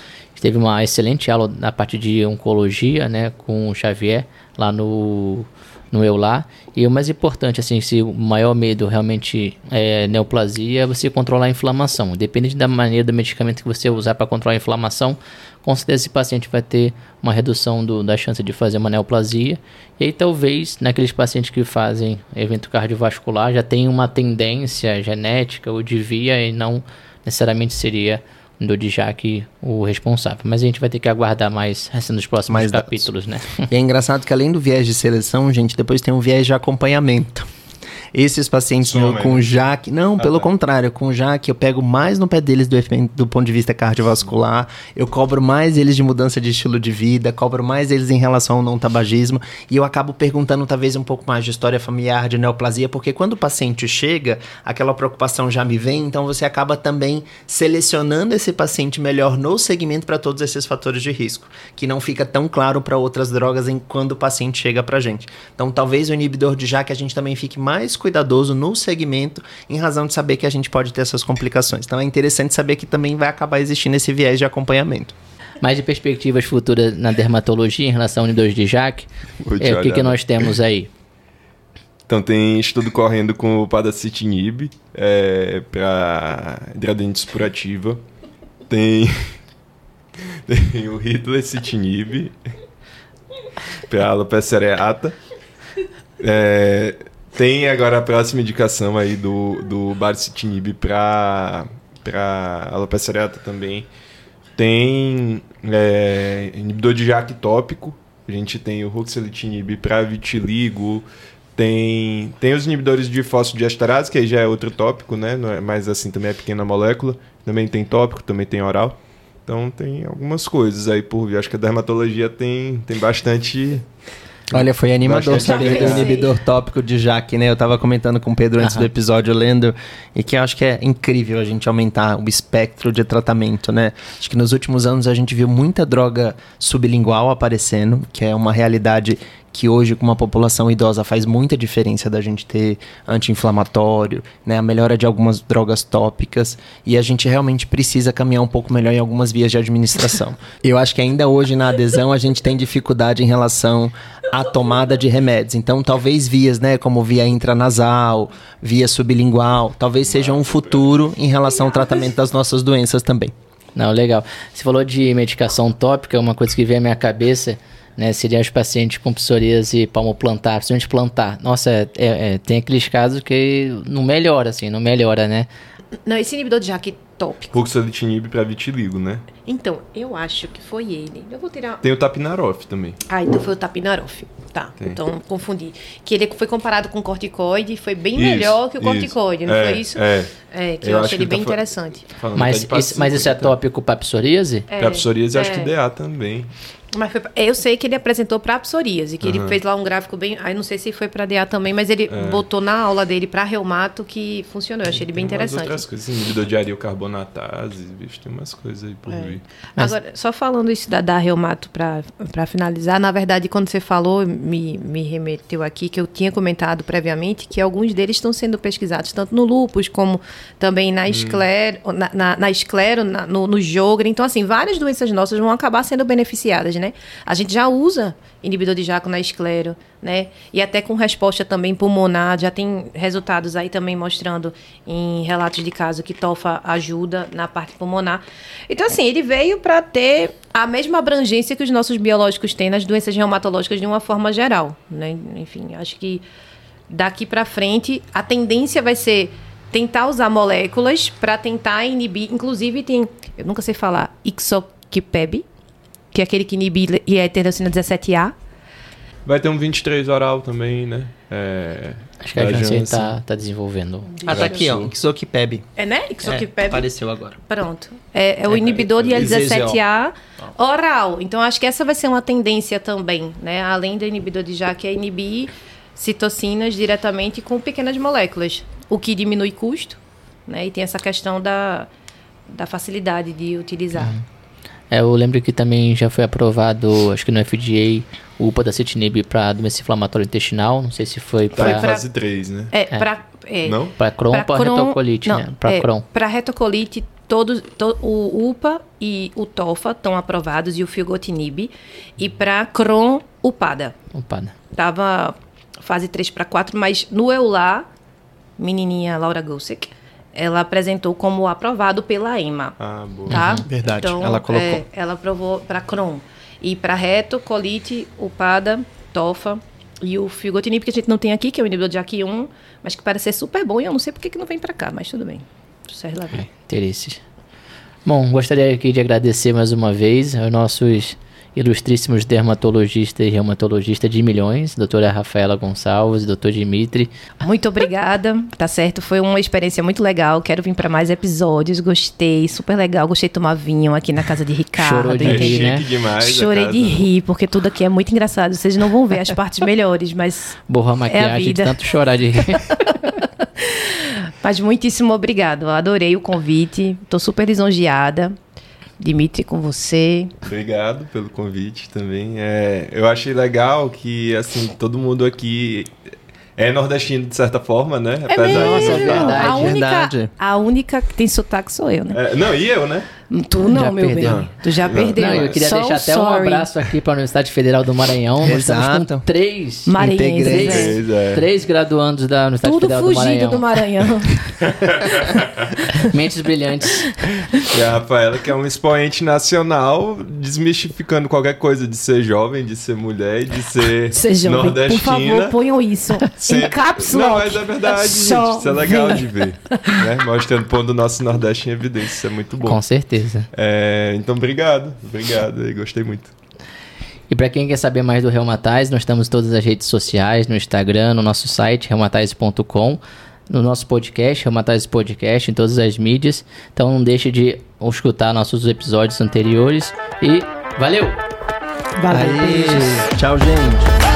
teve uma excelente aula na parte de oncologia, né, com o Xavier, lá no no Eular. E o mais importante, assim, se o maior medo realmente é neoplasia, é você controlar a inflamação. Dependente da maneira do medicamento que você usar para controlar a inflamação, com certeza esse paciente vai ter uma redução do, da chance de fazer uma neoplasia. E aí talvez naqueles pacientes que fazem evento cardiovascular já tem uma tendência genética ou de via e não necessariamente seria do Djac o responsável. Mas a gente vai ter que aguardar mais assim, nos próximos Mais dados. capítulos, né? E é engraçado que além do viés de seleção, gente, depois tem um viés de acompanhamento. Esses pacientes Some, com né? JAK, não, pelo tá. contrário, com JAK eu pego mais no pé deles do, do ponto de vista cardiovascular, eu cobro mais eles de mudança de estilo de vida, cobro mais eles em relação ao não tabagismo e eu acabo perguntando talvez um pouco mais de história familiar, de neoplasia, porque quando o paciente chega, aquela preocupação já me vem, então você acaba também selecionando esse paciente melhor no segmento para todos esses fatores de risco, que não fica tão claro para outras drogas em quando o paciente chega para gente. Então, talvez o inibidor de JAK a gente também fique mais cuidadoso no segmento, em razão de saber que a gente pode ter essas complicações. Então, é interessante saber que também vai acabar existindo esse viés de acompanhamento. Mas de perspectivas futuras na dermatologia em relação ao Unidos de Jaque, é, o que, que né? nós temos aí? Então tem estudo correndo com o padacitinib é, para hidradenitis purativa. Tem, tem o ritlecitinib para alopecia areata. É, tem agora a próxima indicação aí do, do baricitinib para para alopecia areata também. Tem é, inibidor de JAK tópico. A gente tem o ruxolitinib para vitiligo. Tem, tem os inibidores de fosfodiesterase, que aí já é outro tópico, né? É, mas assim, também é pequena molécula. Também tem tópico, também tem oral. Então tem algumas coisas aí por vir. Acho que a dermatologia tem, tem bastante. Olha, foi animador saber do inibidor tópico de JAK, né? Eu tava comentando com o Pedro antes Aham. do episódio, lendo, e que eu acho que é incrível a gente aumentar o espectro de tratamento, né? Acho que nos últimos anos a gente viu muita droga sublingual aparecendo, que é uma realidade que hoje com uma população idosa faz muita diferença da gente ter anti-inflamatório, né, a melhora de algumas drogas tópicas e a gente realmente precisa caminhar um pouco melhor em algumas vias de administração. Eu acho que ainda hoje na adesão a gente tem dificuldade em relação à tomada de remédios. Então, talvez vias, né, como via intranasal, via sublingual, talvez seja um futuro em relação ao tratamento das nossas doenças também. Não, legal. Você falou de medicação tópica, uma coisa que veio à minha cabeça, né, seria os pacientes com psoríase palmoplantar, principalmente plantar. Nossa, é- é- é, tem aqueles casos que não melhora, assim, não melhora, né? Não, esse inibidor de JAK tópico. Ruxolitinib para vitiligo, né? Então, eu acho que foi ele. Eu vou tirar. Tem o Tapinarof também. Ah, então foi o Tapinarof. Tá, Tem. então confundi. Que ele foi comparado com corticoide e foi bem Isso, melhor que o isso. corticoide, não É, foi isso? é. É, que Eu eu, acho achei ele tá bem fa- interessante. Mas, isso, mas isso é paciente, tópico para psoríase? É, Pra psoríase, acho é. que DA também. Mas foi, eu sei que ele apresentou para psoríase, que ele Aham. fez lá um gráfico bem. Aí não sei se foi para DA também, mas ele É. botou na aula dele para reumato que funcionou. Eu achei ele bem interessante. outras coisas, inibidor de ariocarbonatase, bicho, tem umas coisas aí por É. vir. Mas- Agora, só falando isso da, da reumato para finalizar, na verdade, quando você falou, me, me remeteu aqui que eu tinha comentado previamente que alguns deles estão sendo pesquisados, tanto no lúpus como também Hum. na esclero, na, na, na esclero, na- no, no jogre. Então, assim, várias doenças nossas vão acabar sendo beneficiadas, né? Né? A gente já usa inibidor de JAK na esclero, né? E até com resposta também pulmonar, já tem resultados aí também mostrando em relatos de caso que tofa ajuda na parte pulmonar. Então, assim, ele veio para ter a mesma abrangência que os nossos biológicos têm nas doenças reumatológicas de uma forma geral, né? Enfim, acho que daqui para frente a tendência vai ser tentar usar moléculas para tentar inibir, inclusive tem, eu nunca sei falar, ixoquipeb, que é aquele que inibe e é interleucina 17A. Vai ter um 23 oral também, né? É, Acho que a Janssen Janssen. tá, tá desenvolvendo. Ah, tá aqui, ó. Xokipeb. É, né? É, Ixoquipeb. apareceu agora. Pronto. É, é o É, inibidor de é, L17A oral. Então, acho que essa vai ser uma tendência também, né? Além do inibidor de JAK, é inibir citocinas diretamente com pequenas moléculas, o que diminui custo, né? E tem essa questão da, da facilidade de utilizar. É, eu lembro que também já foi aprovado, acho que no FDA, o upadacitinib para doença inflamatória intestinal. Não sei se foi Tá para pra- fase 3, né? É, pra... É, Não? para Crohn ou para retocolite, né? Para é, Crohn. Para retocolite, todos, to- o UPA e o TOFA estão aprovados e o filgotinib. E para Crohn, o PADA. Opa, né? Tava fase 3 para 4, mas no EULAR, menininha Laura Gosek, ela apresentou como aprovado pela EMA. Ah, boa. Tá? Verdade, Então, ela colocou. é, ela aprovou para Crohn. E para reto, colite, upada, tofa e o filgotinib, que a gente não tem aqui, que é o inibidor de JAK1, mas que parece ser super bom e eu não sei por que que não vem para cá, mas tudo bem. Serve lá ver. Interesses. Bom, gostaria aqui de agradecer mais uma vez aos nossos ilustríssimos dermatologistas e reumatologistas de milhões, doutora Rafaela Gonçalves e doutor Dimitri. Muito obrigada, tá certo? Foi uma experiência muito legal. Quero vir para mais episódios. Gostei, super legal. Gostei de tomar vinho aqui na casa de Ricardo. Chorou de É rir, chique né? demais. a Chorei de rir, porque tudo aqui é muito engraçado. Vocês não vão ver as partes melhores, mas, Borrou a maquiagem de vida. tanto chorar de rir. mas muitíssimo obrigado. Eu Adorei o convite. Tô super lisonjeada. Dimitri, com você. Obrigado pelo convite também. É, eu achei legal que, assim, todo mundo aqui é nordestino de certa forma, né? É mesmo? Nossa, é verdade, a única, verdade. A única que tem sotaque sou eu, né? É, não, e eu, né? Tu não, Já meu perdeu. bem. Tu já Não. perdeu. Não, eu queria So deixar até um abraço aqui para a Universidade Federal do Maranhão. Nós estamos com três, né? Três, é. três graduandos da Universidade Tudo Federal do Maranhão. do Maranhão. Mentes brilhantes. E a Rafaela, que é um expoente nacional, desmistificando qualquer coisa de ser jovem, de ser mulher, de ser Sejam, por nordestina. favor, ponham isso. Em Sempre- caps Não, mas é verdade, gente. Isso é legal de ver. Né? Mostrando, pondo o nosso Nordeste em evidência. Isso é muito bom. Com certeza. É, então, obrigado. Obrigado. aí, Gostei muito. E para quem quer saber mais do Reumatise, nós estamos em todas as redes sociais, no Instagram, no nosso site, reumatise.com, no nosso podcast, Reumatise Podcast, em todas as mídias. Então não deixe de escutar nossos episódios anteriores. E valeu! Valeu, tchau, gente.